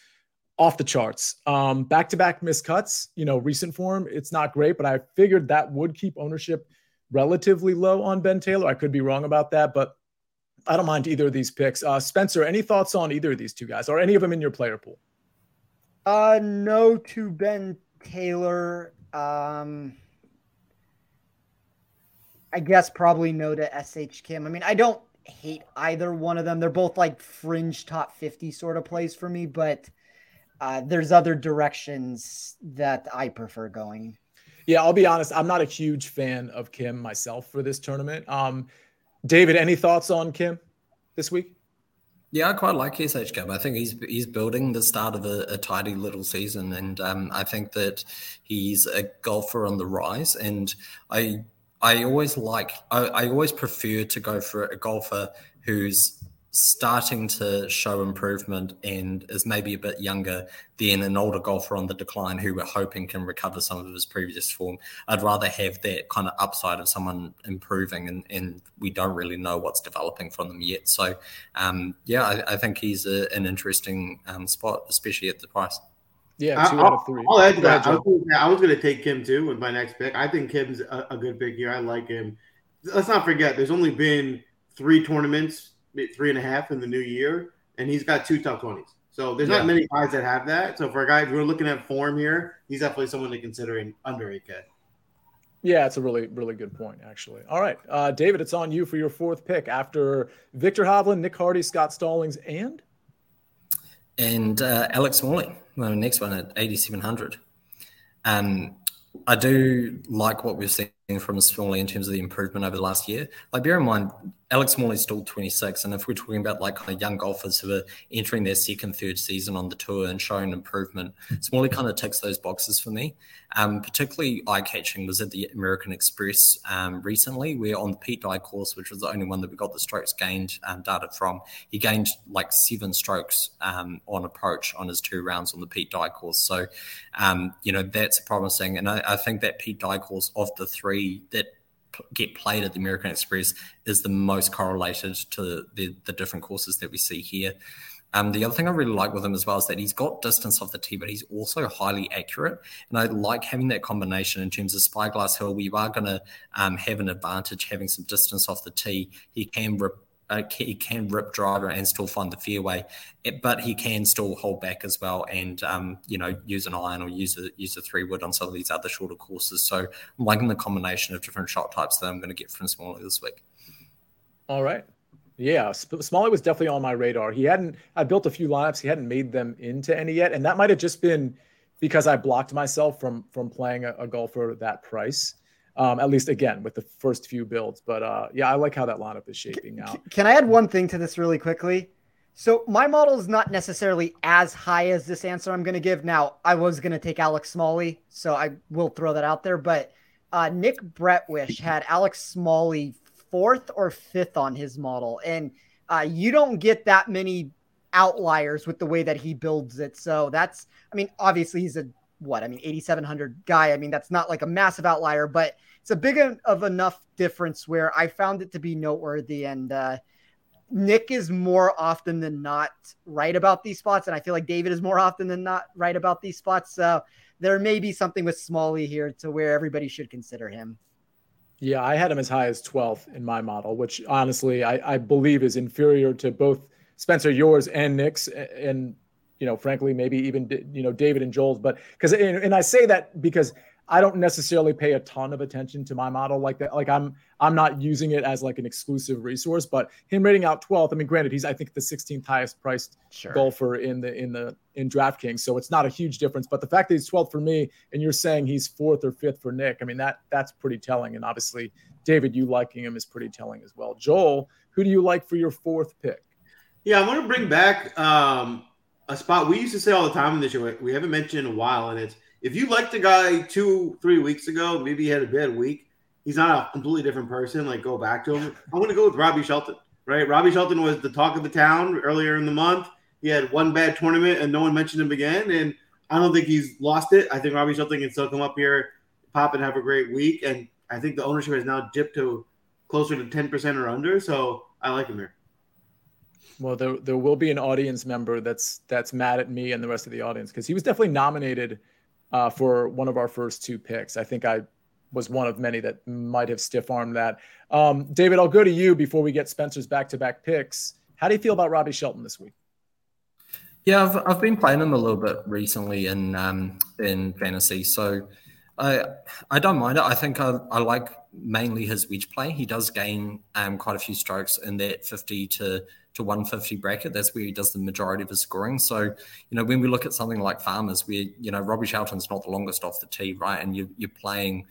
off the charts. Um, back to back missed cuts. You know, recent form. It's not great, but I figured that would keep ownership relatively low on Ben Taylor. I could be wrong about that, but I don't mind either of these picks. Uh, Spencer, any thoughts on either of these two guys or any of them in your player pool? Uh, no to Ben Taylor. Um, I guess probably no to SH Kim. I mean, I don't hate either one of them. They're both like fringe top 50 sort of plays for me, but uh, there's other directions that I prefer going. Yeah, I'll be honest. I'm not a huge fan of Kim myself for this tournament. Um, David, any thoughts on Kim this week? Yeah, I quite like SH Kim. I think he's he's building the start of a, a tidy little season, and um, I think that he's a golfer on the rise. And I I always like I, I always prefer to go for a golfer who's starting to show improvement and is maybe a bit younger than an older golfer on the decline who we're hoping can recover some of his previous form. I'd rather have that kind of upside of someone improving and, and we don't really know what's developing from them yet. So, um, yeah, I, I, think he's a, an interesting um, spot, especially at the price. Yeah, two I, out of three. I'll add to that. I was going to take Kim too with my next pick. I think Kim's a, a good pick here. I like him. Let's not forget, there's only been three tournaments three and a half in the new year, and he's got two top twenties. So there's yeah. not many guys that have that. So for a guy, if we're looking at form here, he's definitely someone to consider in under 8K. Yeah, it's a really, really good point, actually. All right, uh, David, it's on you for your fourth pick after Viktor Hovland, Nick Hardy, Scott Stallings, and and uh, Alex Smalley. Well, next one at 8700. Um, I do like what we've seen from Smalley in terms of the improvement over the last year. Like, bear in mind, Alex Smalley's still 26, and if we're talking about like kind of young golfers who are entering their second, third season on the tour and showing improvement, Smalley kind of ticks those boxes for me. Um, particularly eye-catching was at the American Express um, recently, where on the Pete Dye course, which was the only one that we got the strokes gained um, data from, he gained like seven strokes um, on approach on his two rounds on the Pete Dye course. So, um, you know, that's promising, and I, I think that Pete Dye course of the three that get played at the American Express is the most correlated to the, the different courses that we see here. Um, the other thing I really like with him as well is that he's got distance off the tee, but he's also highly accurate. And I like having that combination in terms of Spyglass Hill. We are going to um, have an advantage having some distance off the tee. He can rip uh, he can rip driver and still find the fairway, eh, but he can still hold back as well, and um, you know use an iron or use a use a three wood on some of these other shorter courses. So I'm liking the combination of different shot types that I'm going to get from Smalley this week. All right, yeah, Smalley was definitely on my radar. He hadn't. I built a few lineups. He hadn't made them into any yet, and that might have just been because I blocked myself from from playing a, a golfer that price. Um, at least again with the first few builds. But uh, yeah, I like how that lineup is shaping out. Can I add one thing to this really quickly? So my model is not necessarily as high as this answer I'm going to give. Now I was going to take Alex Smalley, so I will throw that out there. But uh, Nick Bretwish had Alex Smalley fourth or fifth on his model, and uh, you don't get that many outliers with the way that he builds it. So that's, I mean, obviously he's a what I mean, 8,700 guy. I mean, that's not like a massive outlier, but it's a big of enough difference where I found it to be noteworthy. And uh, Nick is more often than not right about these spots, and I feel like David is more often than not right about these spots. So there may be something with Smalley here to where everybody should consider him. Yeah, I had him as high as 12th in my model, which honestly I, I believe is inferior to both Spencer, yours, and Nick's. And you know, frankly, maybe even you know David and Joel's. But because and, and I say that because I don't necessarily pay a ton of attention to my model like that. Like I'm I'm not using it as like an exclusive resource, but him rating out 12th. I mean, granted, he's I think the 16th highest priced sure. golfer in the in the in DraftKings, so it's not a huge difference. But the fact that he's 12th for me, and you're saying he's fourth or fifth for Nick, I mean that that's pretty telling. And obviously, David, you liking him is pretty telling as well. Joel, who do you like for your fourth pick? Yeah, I want to bring back um, a spot we used to say all the time in the show. We haven't mentioned in a while, and it's if you liked the guy two, three weeks ago, maybe he had a bad week. He's not a completely different person. Like go back to him. I'm going to go with Robbie Shelton. Right, Robbie Shelton was the talk of the town earlier in the month. He had one bad tournament, and no one mentioned him again. And I don't think he's lost it. I think Robbie Shelton can still come up here, pop, and have a great week. And I think the ownership has now dipped to closer to 10% or under. So I like him here. Well, there, there will be an audience member that's that's mad at me and the rest of the audience because he was definitely nominated uh, for one of our first two picks. I think I was one of many that might have stiff armed that. Um, David, I'll go to you before we get Spencer's back to back picks. How do you feel about Robbie Shelton this week? Yeah, I've, I've been playing him a little bit recently in um, in fantasy, so I I don't mind it. I think I, I like mainly his wedge play. He does gain um, quite a few strokes in that fifty to to 150 bracket. That's where he does the majority of his scoring. So, you know, when we look at something like Farmers, where, you know, Robbie Shelton's not the longest off the tee, right? And you, you're playing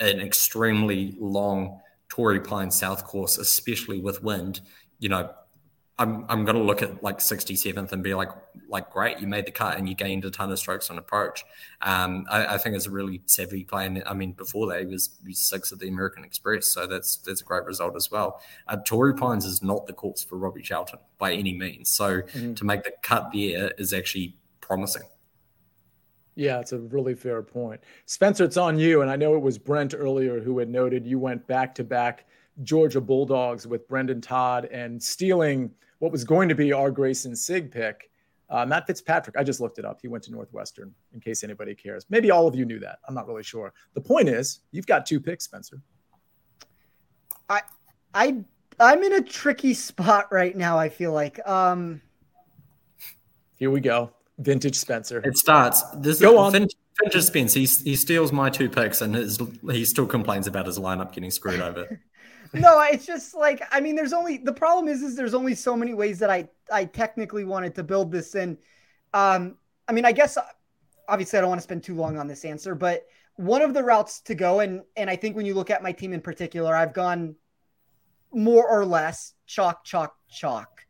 an extremely long Torrey Pine South course, especially with wind, you know, I'm I'm going to look at like 67th and be like like great, you made the cut and you gained a ton of strokes on approach. Um, I, I, think it's a really savvy play. And I mean, before that, he was, he was sixth at the American Express, so that's that's a great result as well. Uh, Torrey Pines is not the course for Robbie Shelton by any means. So mm-hmm. to make the cut there is actually promising. Yeah, it's a really fair point. Spencer, it's on you. And I know it was Brent earlier who had noted you went back to back Georgia Bulldogs with Brendon Todd and stealing what was going to be our Greyson Sigg pick. Uh, Matt Fitzpatrick, I just looked it up. He went to Northwestern, in case anybody cares. Maybe all of you knew that. I'm not really sure. The point is, you've got two picks, Spencer. I, I, I'm in a tricky spot right now. I feel like. Um, Here we go, vintage Spencer. It starts. This go on. Vintage, vintage Spence. He he steals my two picks, and his, he still complains about his lineup getting screwed over. no, it's just like I mean, there's only the problem is is there's only so many ways that I I technically wanted to build this in. Um, I mean, I guess obviously I don't want to spend too long on this answer, but one of the routes to go, and and I think when you look at my team in particular, I've gone more or less chalk, chalk, chalk.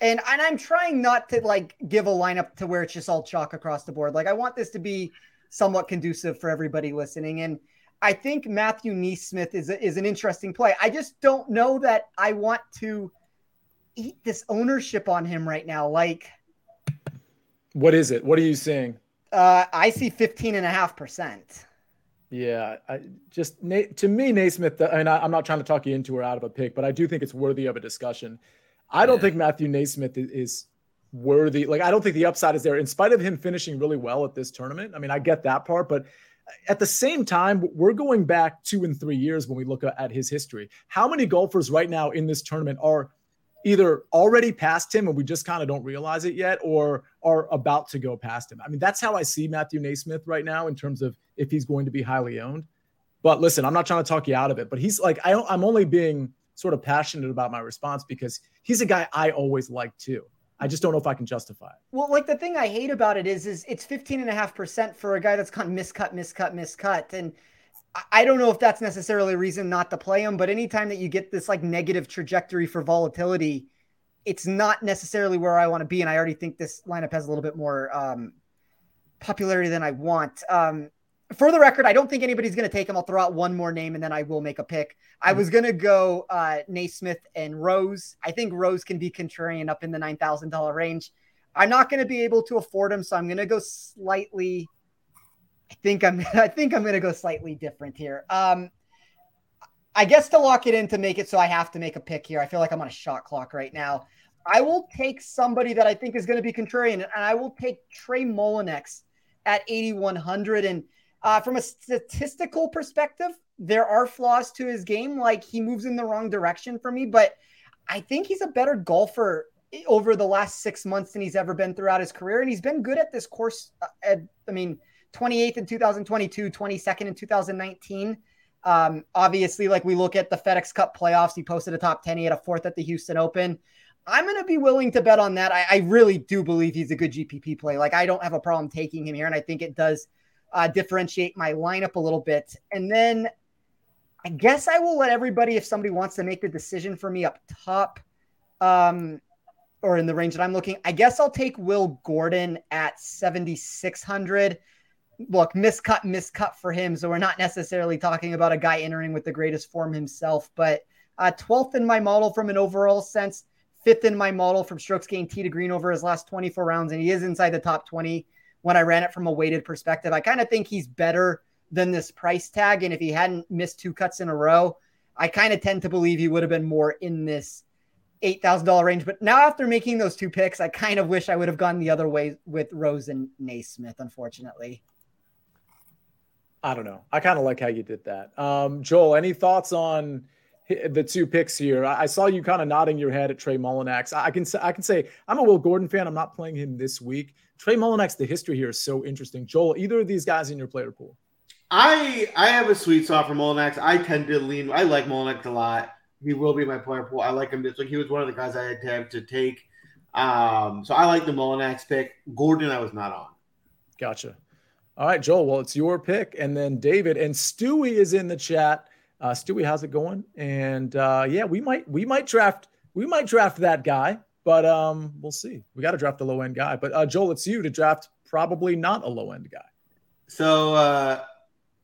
And and I'm trying not to like give a lineup to where it's just all chalk across the board. Like I want this to be somewhat conducive for everybody listening. And I think Matthew NeSmith is a, is an interesting play. I just don't know that I want to eat this ownership on him right now. Like, what is it? What are you seeing? Uh, I see 15 and a half percent. Yeah, I just to me, NeSmith. I mean, I, am not trying to talk you into or out of a pick, but I do think it's worthy of a discussion. I don't think Matthew NeSmith is worthy. Like, I don't think the upside is there, in spite of him finishing really well at this tournament. I mean, I get that part, but at the same time, we're going back two and three years when we look at his history. How many golfers right now in this tournament are either already past him and we just kind of don't realize it yet, or are about to go past him? I mean, that's how I see Matthew NeSmith right now in terms of if he's going to be highly owned. But listen, I'm not trying to talk you out of it, but he's like, I I'm only being sort of passionate about my response because he's a guy I always like too. I just don't know if I can justify it. Well, like the thing I hate about it is, is it's 15 and a half percent for a guy that's gone miscut, miscut, miscut. And I don't know if that's necessarily a reason not to play him, but anytime that you get this like negative trajectory for volatility, it's not necessarily where I want to be. And I already think this lineup has a little bit more um, popularity than I want. Um, for the record, I don't think anybody's going to take him. I'll throw out one more name and then I will make a pick. Mm-hmm. I was going to go uh, NeSmith and Rose. I think Rose can be contrarian up in the $9,000 range. I'm not going to be able to afford him, so I'm going to go slightly. I think I'm. I think I'm going to go slightly different here. Um, I guess to lock it in to make it so I have to make a pick here. I feel like I'm on a shot clock right now. I will take somebody that I think is going to be contrarian, and I will take Trey Mullinax at 8100. And uh, from a statistical perspective, there are flaws to his game. Like he moves in the wrong direction for me, but I think he's a better golfer over the last six months than he's ever been throughout his career. And he's been good at this course. Uh, at, I mean, 28th in 2022, 22nd in 2019. Um, obviously, like we look at the FedEx Cup playoffs, he posted a top 10. He had a fourth at the Houston Open. I'm going to be willing to bet on that. I, I, really do believe he's a good GPP play. Like, I don't have a problem taking him here. And I think it does uh, differentiate my lineup a little bit. And then I guess I will let everybody, if somebody wants to make the decision for me up top um, or in the range that I'm looking, I guess I'll take Will Gordon at 7,600 look, miscut, miscut for him. So we're not necessarily talking about a guy entering with the greatest form himself, but uh, 12th in my model from an overall sense, fifth in my model from strokes gained tee to green over his last 24 rounds, and he is inside the top 20 when I ran it from a weighted perspective. I kind of think he's better than this price tag. And if he hadn't missed two cuts in a row, I kind of tend to believe he would have been more in this $8,000 range. But now, after making those two picks, I kind of wish I would have gone the other way with Rose and NeSmith, unfortunately. I don't know. I kind of like how you did that. Um, Joel, any thoughts on the two picks here? I saw you kind of nodding your head at Trey Mullinax. I can I can say I'm a Will Gordon fan. I'm not playing him this week. Trey Mullinax, the history here is so interesting. Joel, either of these guys in your player pool? I I have a sweet spot for Mullinax. I tend to lean. I like Mullinax a lot. He will be my player pool. I like him. This like he was one of the guys I had to have to take. Um, so I like the Mullinax pick. Gordon, I was not on. Gotcha. All right, Joel. Well, it's your pick, and then David and Stewie is in the chat. Uh, Stewie, how's it going? And uh, yeah, we might we might draft we might draft that guy, but um, we'll see. We got to draft a low end guy. But uh, Joel, it's you to draft probably not a low end guy. So uh,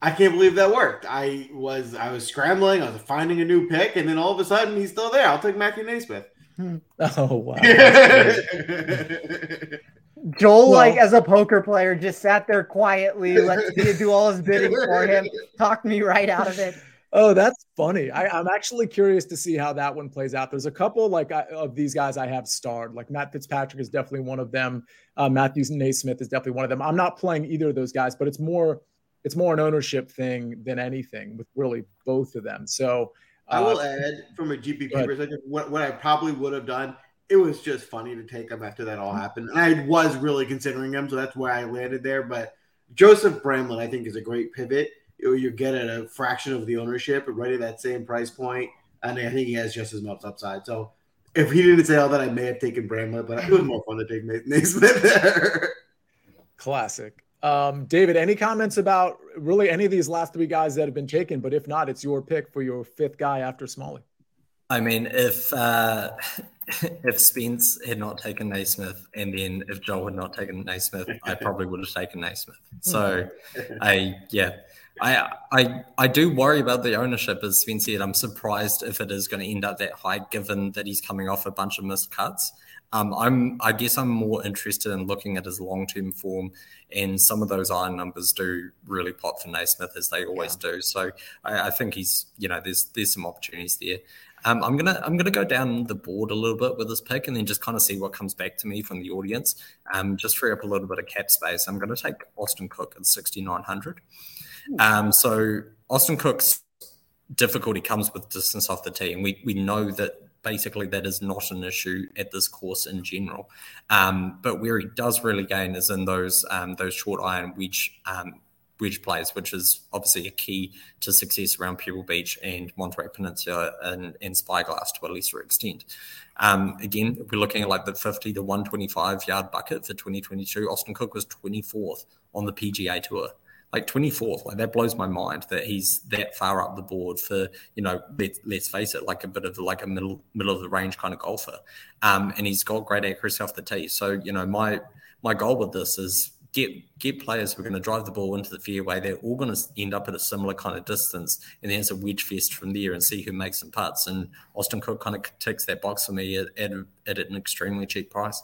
I can't believe that worked. I was I was scrambling. I was finding a new pick, and then all of a sudden he's still there. I'll take Matthew NeSmith. Oh wow. Joel, well, like as a poker player, just sat there quietly, let Tia do all his bidding for him, talked me right out of it. Oh, that's funny. I, am actually curious to see how that one plays out. There's a couple like of these guys I have starred. Like Matt Fitzpatrick is definitely one of them. Uh, Matthew NeSmith is definitely one of them. I'm not playing either of those guys, but it's more it's more an ownership thing than anything with really both of them. So uh, I will add from a GPP perspective, what, what I probably would have done it was just funny to take him after that all happened. And I was really considering him, so that's why I landed there. But Joseph Bramlett, I think, is a great pivot. You get at a fraction of the ownership, right at that same price point, and I think he has just as much upside. So if he didn't say all that, I may have taken Bramlett, but it was more fun to take NeSmith there. Classic. Um, David, any comments about really any of these last three guys that have been taken? But if not, it's your pick for your fifth guy after Smalley. I mean, if uh, if Spence had not taken NeSmith, and then if Joel had not taken NeSmith, I probably would have taken NeSmith. So, I yeah, I I I do worry about the ownership, as Spence said. I'm surprised if it is going to end up that high, given that he's coming off a bunch of missed cuts. Um, I'm I guess I'm more interested in looking at his long term form, and some of those iron numbers do really pop for NeSmith as they always yeah. do. So I, I, think he's you know there's there's some opportunities there. Um, I'm gonna I'm gonna go down the board a little bit with this pick, and then just kind of see what comes back to me from the audience. Um, just free up a little bit of cap space. I'm gonna take Austin Cook at 6900. Um, so Austin Cook's difficulty comes with distance off the tee, and we we know that basically that is not an issue at this course in general. Um, but where he does really gain is in those um, those short iron wedge um, wedge plays, which is obviously a key to success around Pebble Beach and Monterey Peninsula and, and Spyglass to a lesser extent. Um, again, we're looking at like the 50 to 125 yard bucket for 2022. Austin Cook was 24th on the PGA Tour. Like 24th, like that blows my mind that he's that far up the board for, you know, let, let's face it, like a bit of like a middle middle of the range kind of golfer. Um, and he's got great accuracy off the tee. So, you know, my my goal with this is get get players who are going to drive the ball into the fairway. They're all going to end up at a similar kind of distance, and then it's a wedge fest from there and see who makes some putts. And Austin Cook kind of ticks that box for me at, at, at an extremely cheap price.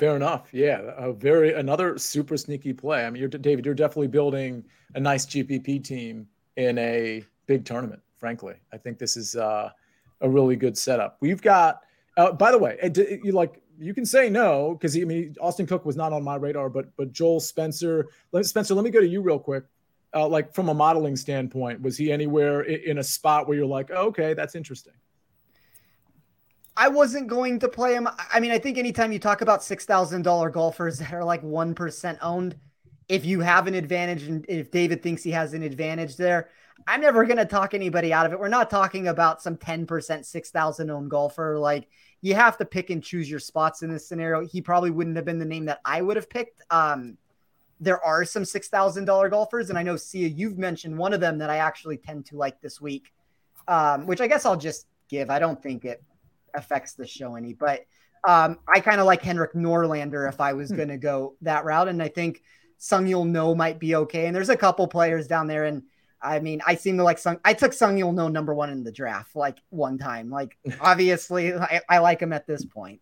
Fair enough. Yeah, a very another super sneaky play. I mean, you're David. You're definitely building a nice GPP team in a big tournament. Frankly, I think this is uh, a really good setup. We've got. Uh, by the way, you like you can say no because I mean Austin Cook was not on my radar, but but Joel Spencer, Spencer, let me go to you real quick. Uh, like from a modeling standpoint, was he anywhere in, in a spot where you're like, oh, okay, that's interesting? I wasn't going to play him. I mean, I think anytime you talk about six thousand dollar golfers that are like one percent owned, if you have an advantage and if David thinks he has an advantage there, I'm never going to talk anybody out of it. We're not talking about some 10% 6,000 owned golfer. Like you have to pick and choose your spots in this scenario. He probably wouldn't have been the name that I would have picked. Um, there are some $6,000 golfers. And I know, Sia, you've mentioned one of them that I actually tend to like this week, um, which I guess I'll just give. I don't think it affects the show any, but um, I kind of like Henrik Norlander if I was hmm. going to go that route. And I think – Seung-Yul Noh might be okay. And there's a couple players down there. And I mean, I seem to like Sung. I took Seung-Yul Noh number one in the draft like one time. Like obviously, I, I like him at this point.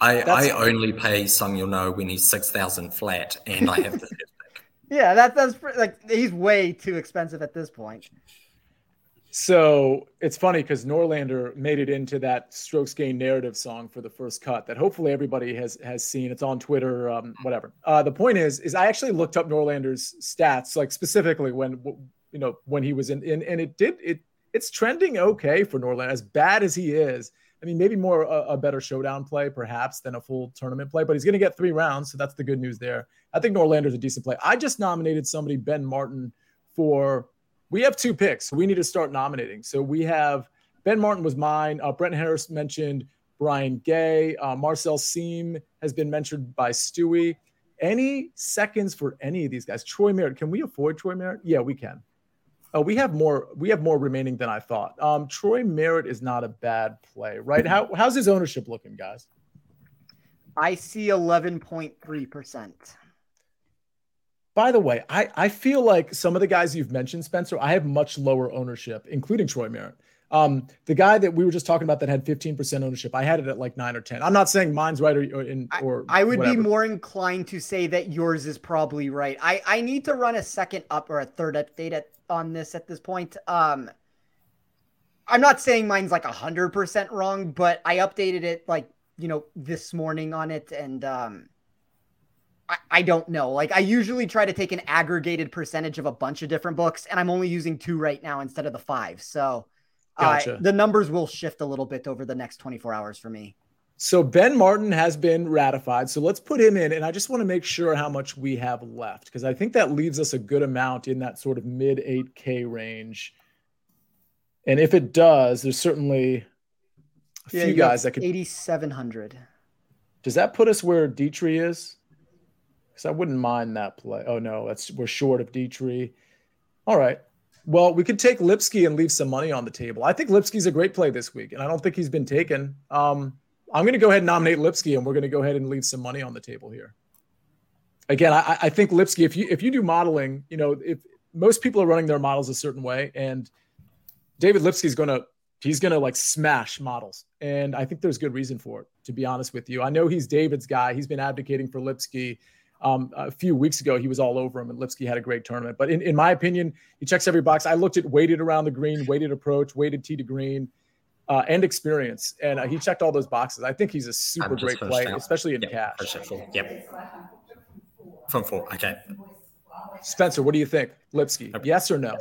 I, I only pay Seung-Yul Noh when he's six thousand flat, and I have the Yeah, that, that's like he's way too expensive at this point. So it's funny because Norlander made it into that strokes gain narrative song for the first cut that hopefully everybody has has seen. It's on Twitter, um, whatever. Uh, the point is, is I actually looked up Norlander's stats, like specifically when you know when he was in, in and it did it. It's trending okay for Norlander, as bad as he is. I mean, maybe more a, a better showdown play, perhaps, than a full tournament play, but he's going to get three rounds, so that's the good news there. I think Norlander's a decent play. I just nominated somebody, Ben Martin, for we have two picks. We need to start nominating. So we have Ben Martin was mine. Uh, Brent Harris mentioned Brian Gay. Uh, Marcel Siem has been mentioned by Stewie. Any seconds for any of these guys? Troy Merritt. Can we afford Troy Merritt? Yeah, we can. Oh, we have more. We have more remaining than I thought. Um, Troy Merritt is not a bad play, right? How, how's his ownership looking, guys? I see eleven point three percent. By the way, I, I feel like some of the guys you've mentioned, Spencer, I have much lower ownership, including Troy Merritt. Um, the guy that we were just talking about that had 15% ownership, I had it at like nine or 10. I'm not saying mine's right or, or in, or I, I would whatever. be more inclined to say that yours is probably right. I, I need to run a second up or a third update at, on this at this point. Um, I'm not saying mine's like hundred percent wrong, but I updated it like, you know, this morning on it. And, um, I, I don't know. Like I usually try to take an aggregated percentage of a bunch of different books, and I'm only using two right now instead of the five. So gotcha. uh, the numbers will shift a little bit over the next 24 hours for me. So Ben Martin has been ratified. So let's put him in. And I just want to make sure how much we have left because I think that leaves us a good amount in that sort of mid 8K range. And if it does, there's certainly a yeah, few guys that could 8,700. Does that put us where Dietrich is? Because I wouldn't mind that play. Oh no, that's we're short of Dietrich. All right. Well, we could take Lipsky and leave some money on the table. I think Lipsky's a great play this week, and I don't think he's been taken. Um, I'm going to go ahead and nominate Lipsky, and we're going to go ahead and leave some money on the table here. Again, I, I think Lipsky. If you if you do modeling, you know, if most people are running their models a certain way, and David Lipsky's going to he's going to like smash models, and I think there's good reason for it. To be honest with you, I know he's David's guy. He's been advocating for Lipsky um, a few weeks ago, he was all over him, and Lipsky had a great tournament. But in, in my opinion, he checks every box. I looked at weighted around the green, weighted approach, weighted tee to green, uh, and experience, and uh, he checked all those boxes. I think he's a super great play, out. especially in yep, cash. Yep. From four. Okay. Spencer, what do you think? Lipsky, yes or no?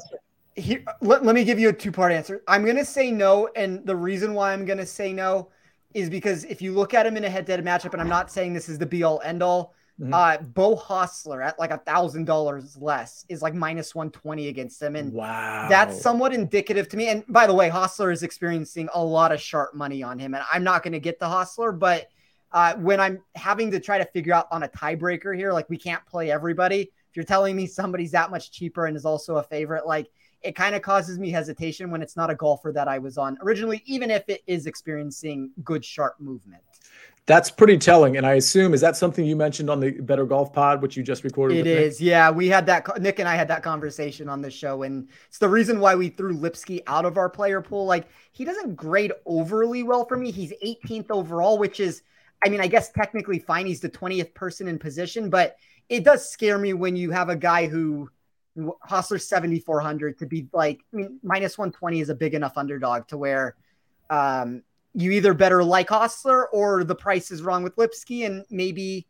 Here, let, let me give you a two part answer. I'm going to say no. And the reason why I'm going to say no is because if you look at him in a head to head matchup, and I'm not saying this is the be all end all, Mm-hmm. Uh, Beau Hossler at like a thousand dollars less is like minus 120 against him. And wow, that's somewhat indicative to me. And by the way, Hossler is experiencing a lot of sharp money on him. And I'm not going to get the Hossler, but uh, when I'm having to try to figure out on a tiebreaker here, like we can't play everybody. If you're telling me somebody's that much cheaper and is also a favorite, like it kind of causes me hesitation when it's not a golfer that I was on originally, even if it is experiencing good sharp movement. That's pretty telling. And I assume, is that something you mentioned on the Better Golf Pod, which you just recorded? It is. Nick? Yeah. We had that, Nick and I had that conversation on the show. And it's the reason why we threw Lipsky out of our player pool. Like, he doesn't grade overly well for me. He's 18th overall, which is, I mean, I guess technically fine. He's the 20th person in position, but it does scare me when you have a guy who, Hossler 7,400 to be like, I mean, minus 120 is a big enough underdog to where, um, you either better like Hossler or the price is wrong with Lipsky, and maybe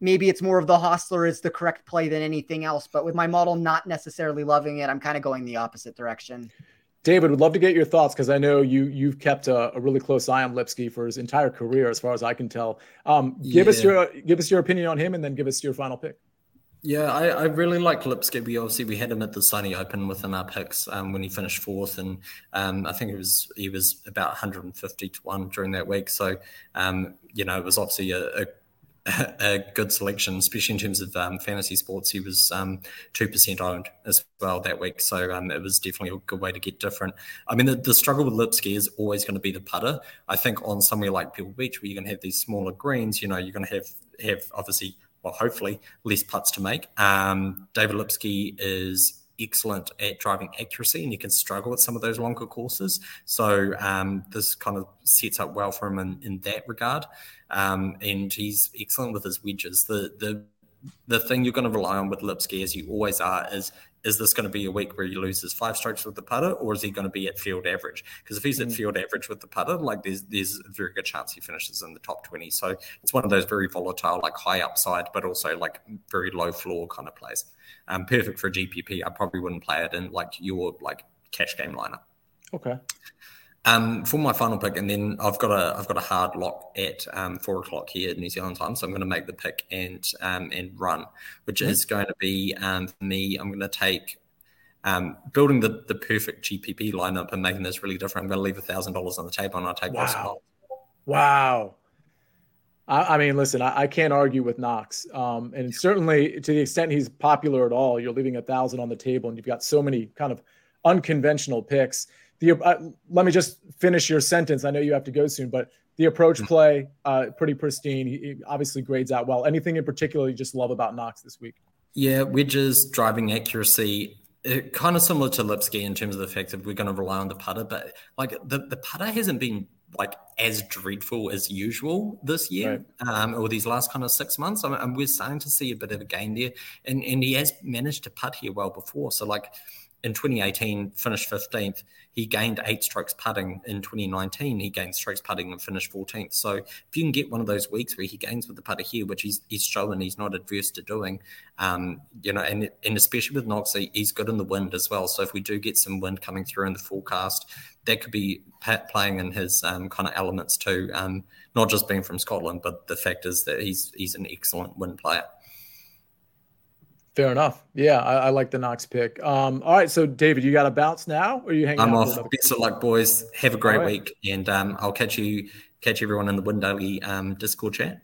maybe it's more of the Hossler is the correct play than anything else. But with my model not necessarily loving it, I'm kind of going the opposite direction. David, would love to get your thoughts because I know you you've kept a, a, really close eye on Lipsky for his entire career, as far as I can tell. Um, give yeah. us your give us your opinion on him, and then give us your final pick. Yeah, I, I really like Lipsky. Obviously we had him at the Sony Open within our picks um, when he finished fourth, and um, I think it was he was about 150 to one during that week. So um, you know, it was obviously a, a a good selection, especially in terms of um, fantasy sports. He was um, two percent owned as well that week, so um, it was definitely a good way to get different. I mean, the, the struggle with Lipsky is always going to be the putter. I think on somewhere like Pebble Beach, where you're going to have these smaller greens, you know, you're going to have have obviously, well, hopefully, less putts to make. Um, David Lipsky is excellent at driving accuracy, and you can struggle at some of those longer courses. So um, this kind of sets up well for him in, in that regard um, and he's excellent with his wedges. The the the thing you're going to rely on with Lipsky, as you always are, is is this going to be a week where he loses five strokes with the putter, or is he going to be at field average? Because if he's at mm. field average with the putter, like there's there's a very good chance he finishes in the top twenty. So it's one of those very volatile, like high upside, but also like very low floor kind of plays. Um, perfect for a GPP. I probably wouldn't play it in like your like cash game lineup. Okay. Um, for my final pick, and then I've got a I've got a hard lock at um, four o'clock here at New Zealand time, so I'm going to make the pick and um, and run, which mm-hmm. is going to be um, for me. I'm going to take um, building the the perfect GPP lineup and making this really different. I'm going to leave a thousand dollars on the table, and I'll take wow. Wow. I, I, mean, listen, I, I, can't argue with Knox, um, and certainly to the extent he's popular at all, you're leaving a thousand on the table, and you've got so many kind of unconventional picks the uh, let me just finish your sentence. I know you have to go soon, but the approach mm-hmm. play uh, pretty pristine. He, he, obviously grades out well. Anything in particular you just love about Knox this week? Yeah, wedges, driving accuracy, it, kind of similar to Lipsky in terms of the fact that we're going to rely on the putter, but like the, the putter hasn't been like as dreadful as usual this year right. um, or these last kind of six months. I mean, we're starting to see a bit of a gain there, and and he has managed to putt here well before. So like in 2018 finished 15th. He gained eight strokes putting in 2019. He gained strokes putting and finished 14th. So if you can get one of those weeks where he gains with the putter here, which he's, he's shown he's not adverse to doing, um, you know, and and especially with Knox, he's good in the wind as well. So if we do get some wind coming through in the forecast, that could be playing in his um, kind of elements too. Um, not just being from Scotland, but the fact is that he's he's an excellent wind player. Fair enough. Yeah, I, I, like the Knox pick. Um, all right, so David, you got a bounce now, or you hanging? I'm off. Best of luck, boys. Have a great right. week, and um, I'll catch you, catch everyone in the Win um, Discord chat.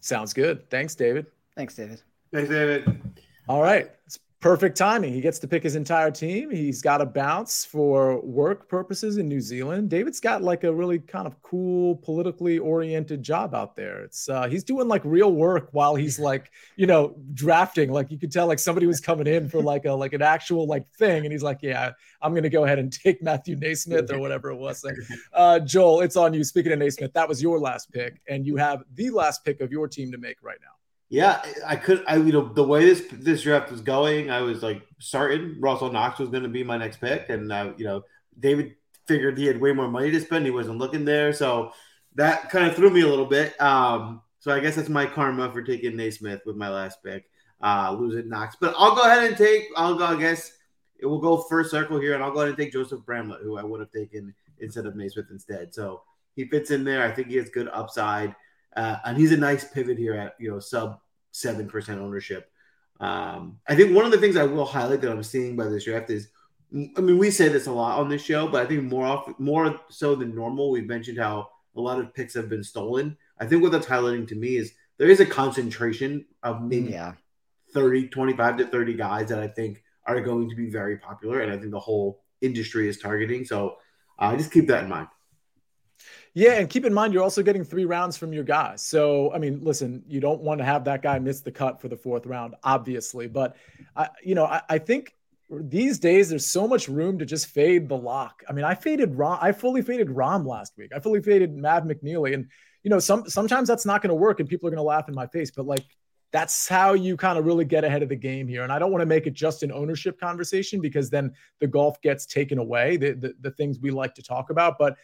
Sounds good. Thanks, David. Thanks, David. Thanks, David. All right, it's perfect timing. He gets to pick his entire team. He's got a bounce for work purposes in New Zealand. David's got like a really kind of cool, politically oriented job out there. It's uh, he's doing like real work while he's like, you know, drafting. Like you could tell like somebody was coming in for like a like an actual like thing, and he's like, yeah, I'm gonna go ahead and take Matthew NeSmith or whatever it was. Like, uh, Joel, it's on you. Speaking of NeSmith, that was your last pick, and you have the last pick of your team to make right now. Yeah, I could. I you know the way this this draft was going, I was like certain Russell Knox was going to be my next pick, and uh, you know David figured he had way more money to spend. He wasn't looking there, so that kind of threw me a little bit. Um, so I guess that's my karma for taking NeSmith with my last pick, uh, losing Knox. But I'll go ahead and take. I'll go. I guess it will go first circle here, and I'll go ahead and take Joseph Bramlett, who I would have taken instead of NeSmith instead. So he fits in there. I think he has good upside. Uh, and he's a nice pivot here at you know sub seven percent ownership. Um, I think one of the things I will highlight that I'm seeing by this draft is, I mean, we say this a lot on this show, but I think more often, more so than normal, we've mentioned how a lot of picks have been stolen. I think what that's highlighting to me is there is a concentration of maybe yeah. 30, 25 to 30 guys that I think are going to be very popular. And I think the whole industry is targeting. So uh, just keep that in mind. Yeah, and keep in mind you're also getting three rounds from your guy. So I mean, listen, you don't want to have that guy miss the cut for the fourth round, obviously. But I, you know, I, I think these days there's so much room to just fade the lock. I mean, I faded Rahm, I fully faded Rahm last week. I fully faded Mav McNealy, and you know, some sometimes that's not going to work, and people are going to laugh in my face. But like, that's how you kind of really get ahead of the game here. And I don't want to make it just an ownership conversation because then the golf gets taken away, the, the, the things we like to talk about. But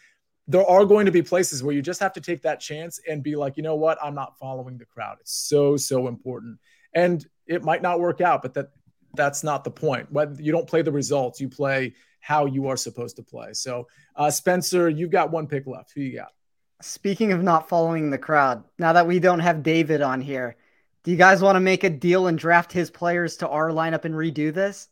there are going to be places where you just have to take that chance and be like, you know what, I'm not following the crowd. It's so so important, and it might not work out, but that that's not the point. Whether you don't play the results, you play how you are supposed to play. So, uh, Spencer, you've got one pick left. Who you got? Speaking of not following the crowd, now that we don't have David on here, do you guys want to make a deal and draft his players to our lineup and redo this?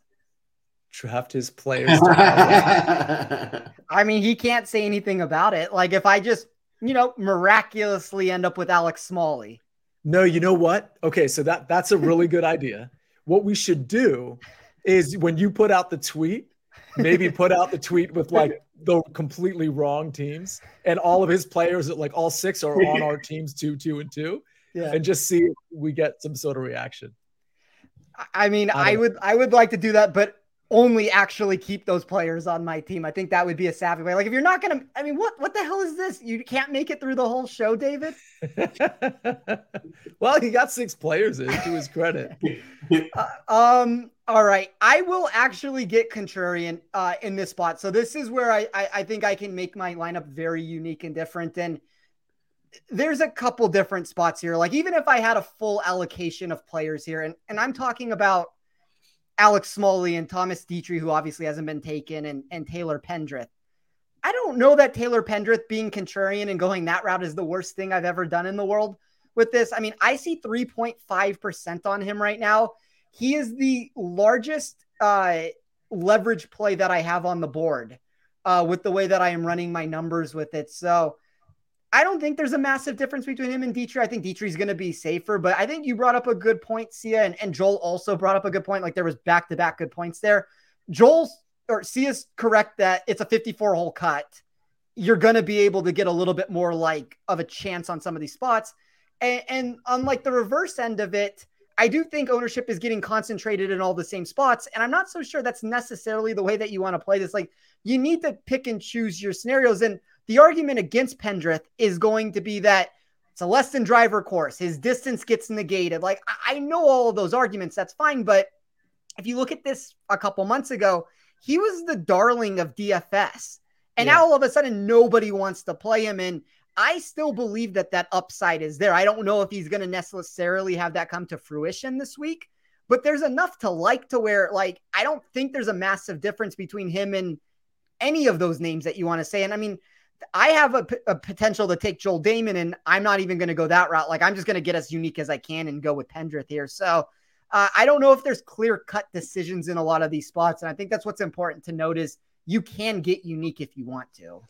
Draft his players. I mean, he can't say anything about it. Like if I just, you know, miraculously end up with Alex Smalley. No, you know what? Okay, so that that's a really good idea. What we should do is when you put out the tweet, maybe put out the tweet with like the completely wrong teams and all of his players like all six are on our teams two two and two yeah. and just see if we get some sort of reaction i mean i, I would i would like to do that but only actually keep those players on my team. I think that would be a savvy way. Like if you're not gonna i mean what what the hell is this? You can't make it through the whole show david? Well he got six players in to his credit. Uh, um all right, I will actually get contrarian uh, in this spot. So this is where I, I, I think I can make my lineup very unique and different. And there's a couple different spots here. Like even if I had a full allocation of players here, and and I'm talking about Alex Smalley and Thomas Detry, who obviously hasn't been taken, and and Taylor Pendrith. I don't know that Taylor Pendrith being contrarian and going that route is the worst thing I've ever done in the world with this. I mean, I see 3.5% on him right now. He is the largest uh, leverage play that I have on the board uh, with the way that I am running my numbers with it. So I don't think there's a massive difference between him and Detry. I think Detry's going to be safer, but I think you brought up a good point, Sia, and, and Joel also brought up a good point. Like there was back to back good points there. Joel's or Sia's correct that it's a 54 hole cut. You're going to be able to get a little bit more like of a chance on some of these spots. And, and unlike the reverse end of it, I do think ownership is getting concentrated in all the same spots. And I'm not so sure that's necessarily the way that you want to play this. Like, you need to pick and choose your scenarios. And the argument against Pendrith is going to be that it's a less than driver course. His distance gets negated. Like, I know all of those arguments. That's fine. But if you look at this a couple months ago, he was the darling of DFS. And yeah. now all of a sudden, nobody wants to play him. And I still believe that that upside is there. I don't know if he's going to necessarily have that come to fruition this week, but there's enough to like to where, like, I don't think there's a massive difference between him and any of those names that you want to say. And I mean, I have a, a potential to take Joel Dahmen, and I'm not even going to go that route. Like, I'm just going to get as unique as I can and go with Pendrith here. So, uh, I don't know if there's clear cut decisions in a lot of these spots. And I think that's what's important to note is you can get unique if you want to.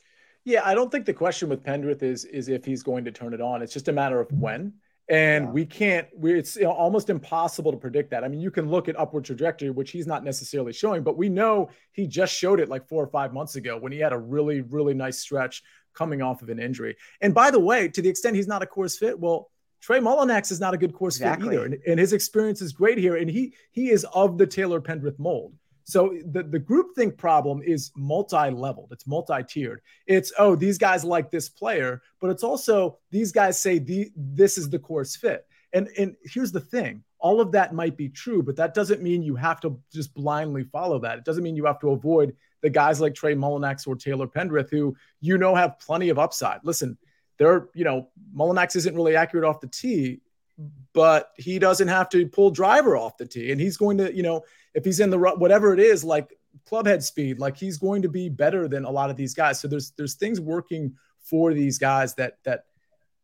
Yeah, I don't think the question with Pendrith is is if he's going to turn it on. It's just a matter of when. And yeah. we can't. We, it's almost impossible to predict that. I mean, you can look at upward trajectory, which he's not necessarily showing, but we know he just showed it like four or five months ago when he had a really, really nice stretch coming off of an injury. And by the way, to the extent he's not a course fit, well, Trey Mullinax is not a good course exactly. fit either, and, and his experience is great here. And he he is of the Taylor Pendrith mold. So the, the groupthink problem is multi-leveled. It's multi-tiered. It's, oh, these guys like this player, but it's also these guys say the, this is the course fit. And, and here's the thing. All of that might be true, but that doesn't mean you have to just blindly follow that. It doesn't mean you have to avoid the guys like Trey Mullinax or Taylor Pendrith, who you know have plenty of upside. Listen, they're, you know, Mullinax isn't really accurate off the tee, but he doesn't have to pull driver off the tee. And he's going to, you know, if he's in the whatever it is, like clubhead speed, like he's going to be better than a lot of these guys. So there's there's things working for these guys that that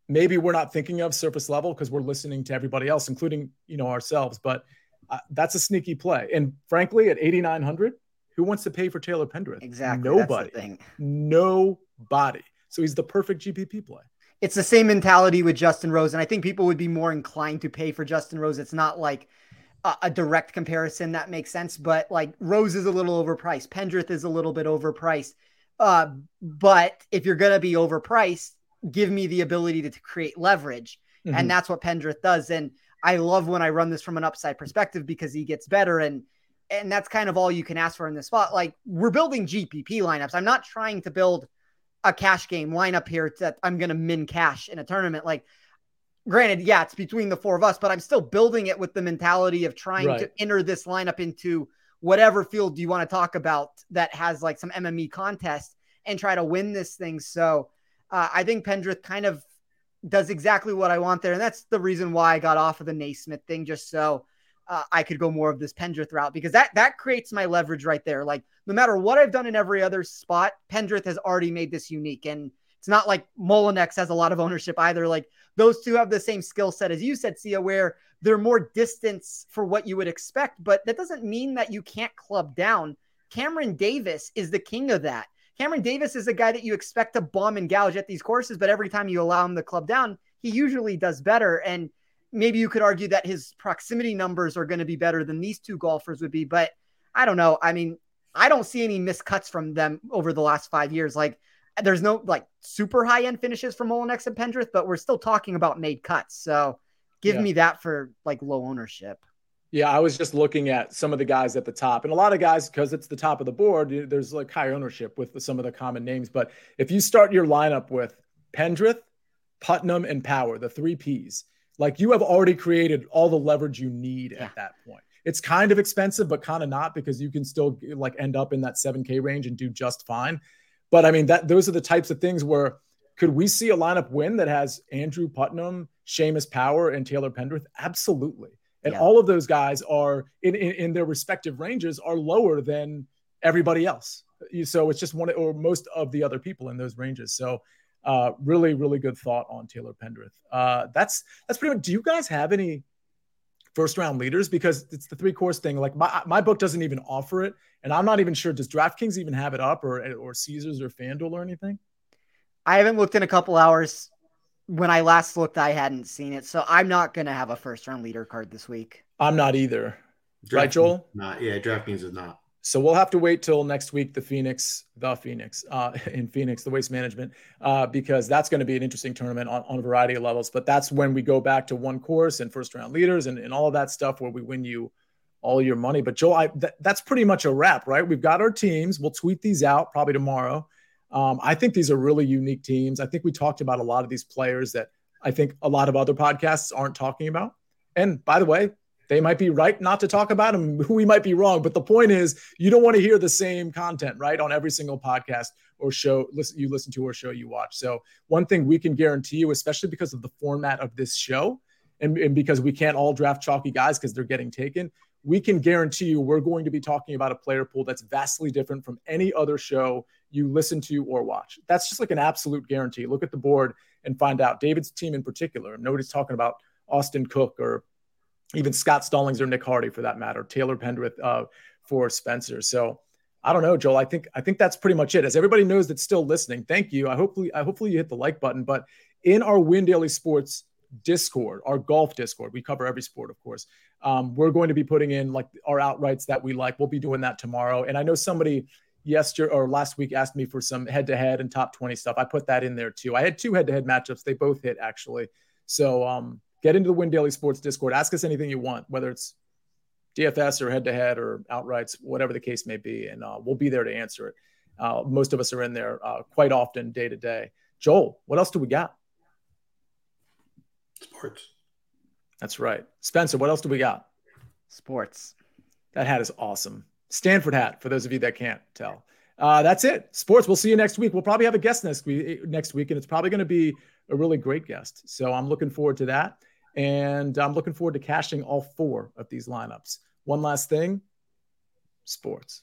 maybe we're not thinking of surface level because we're listening to everybody else, including you know ourselves. But uh, that's a sneaky play. And frankly, at 8,900, who wants to pay for Taylor Pendrith? Exactly. Nobody. Nobody. So he's the perfect GPP play. It's the same mentality with Justin Rose, and I think people would be more inclined to pay for Justin Rose. It's not like a, a, direct comparison that makes sense, but like Rose is a little overpriced, Pendrith is a little bit overpriced. Uh, but if you're gonna be overpriced, give me the ability to, to create leverage, mm-hmm. and that's what Pendrith does. And I love when I run this from an upside perspective because he gets better and and that's kind of all you can ask for in this spot. Like we're building GPP lineups. I'm not trying to build a cash game lineup here that I'm going to min cash in a tournament. Like granted, yeah, it's between the four of us, but I'm still building it with the mentality of trying right. to enter this lineup into whatever field do you want to talk about that has like some MME contest and try to win this thing. So uh, I think Pendrith kind of does exactly what I want there. And that's the reason why I got off of the NeSmith thing, just so uh, I could go more of this Pendrith route because that that creates my leverage right there. Like no matter what I've done in every other spot, Pendrith has already made this unique, and it's not like Mullinax has a lot of ownership either. Like those two have the same skill set as you said, Sia, where they're more distance for what you would expect, but that doesn't mean that you can't club down. Cameron Davis is the king of that. Cameron Davis is a guy that you expect to bomb and gouge at these courses, but every time you allow him to club down, he usually does better. And maybe you could argue that his proximity numbers are going to be better than these two golfers would be, but I don't know. I mean, I don't see any miscuts from them over the last five years. Like, there's no like super high end finishes from Mullinax and Pendrith, but we're still talking about made cuts. So give yeah. me that for like low ownership. Yeah, I was just looking at some of the guys at the top, and a lot of guys because it's the top of the board. There's like high ownership with some of the common names. But if you start your lineup with Pendrith, Putnam, and Power, the three Ps, like you have already created all the leverage you need yeah. at that point. It's kind of expensive, but kind of not because you can still like end up in that 7K range and do just fine. But I mean, that those are the types of things where could we see a lineup win that has Andrew Putnam, Seamus Power, and Taylor Pendrith? Absolutely. And yeah. all of those guys are in, in, in, their respective ranges are lower than everybody else. So it's just one or most of the other people in those ranges. So uh, really, really good thought on Taylor Pendrith. Uh, that's that's pretty much. Do you guys have any first round leaders? Because it's the three course thing. Like my my book doesn't even offer it, and I'm not even sure. Does DraftKings even have it up, or or Caesars or FanDuel or anything? I haven't looked in a couple hours. When I last looked, I hadn't seen it, so I'm not going to have a first round leader card this week. I'm not either. Draft right, Joel? Not yeah. DraftKings is not. So we'll have to wait till next week, the Phoenix, the Phoenix, uh, in Phoenix, the waste management, uh, because that's going to be an interesting tournament on, on a variety of levels. But that's when we go back to one course and first round leaders and, and all of that stuff where we win you all your money. But Joel, I, th- that's pretty much a wrap, right? We've got our teams. We'll tweet these out probably tomorrow. Um, I think these are really unique teams. I think we talked about a lot of these players that I think a lot of other podcasts aren't talking about. And by the way, they might be right not to talk about them. We might be wrong, but the point is, you don't want to hear the same content, right, on every single podcast or show listen, you listen to or show you watch. So one thing we can guarantee you, especially because of the format of this show, and, and because we can't all draft chalky guys because they're getting taken, we can guarantee you we're going to be talking about a player pool that's vastly different from any other show you listen to or watch. That's just like an absolute guarantee. Look at the board and find out. David's team in particular, nobody's talking about Austin Cook or even Scott Stallings or Nick Hardy for that matter, Taylor Pendrith uh, for Spencer. So I don't know, Joel. I think I think that's pretty much it. As everybody knows that's still listening, thank you. I hopefully I hopefully you hit the like button. But in our Win Daily Sports Discord, our golf Discord, we cover every sport, of course. Um, we're going to be putting in like our outrights that we like. We'll be doing that tomorrow. And I know somebody yesterday or last week asked me for some head to head and top 20 stuff. I put that in there too. I had two head to head matchups. They both hit actually. So um, get into the Win Daily Sports Discord. Ask us anything you want, whether it's DFS or head to head or outrights, whatever the case may be. And uh, we'll be there to answer it. Uh, most of us are in there uh, quite often, day to day. Joel, what else do we got? Sports. That's right. Spencer, what else do we got? Sports. That hat is awesome. Stanford hat, for those of you that can't tell. Uh, that's it. Sports. We'll see you next week. We'll probably have a guest next week, next week, and it's probably going to be a really great guest. So I'm looking forward to that. And I'm looking forward to cashing all four of these lineups. One last thing sports.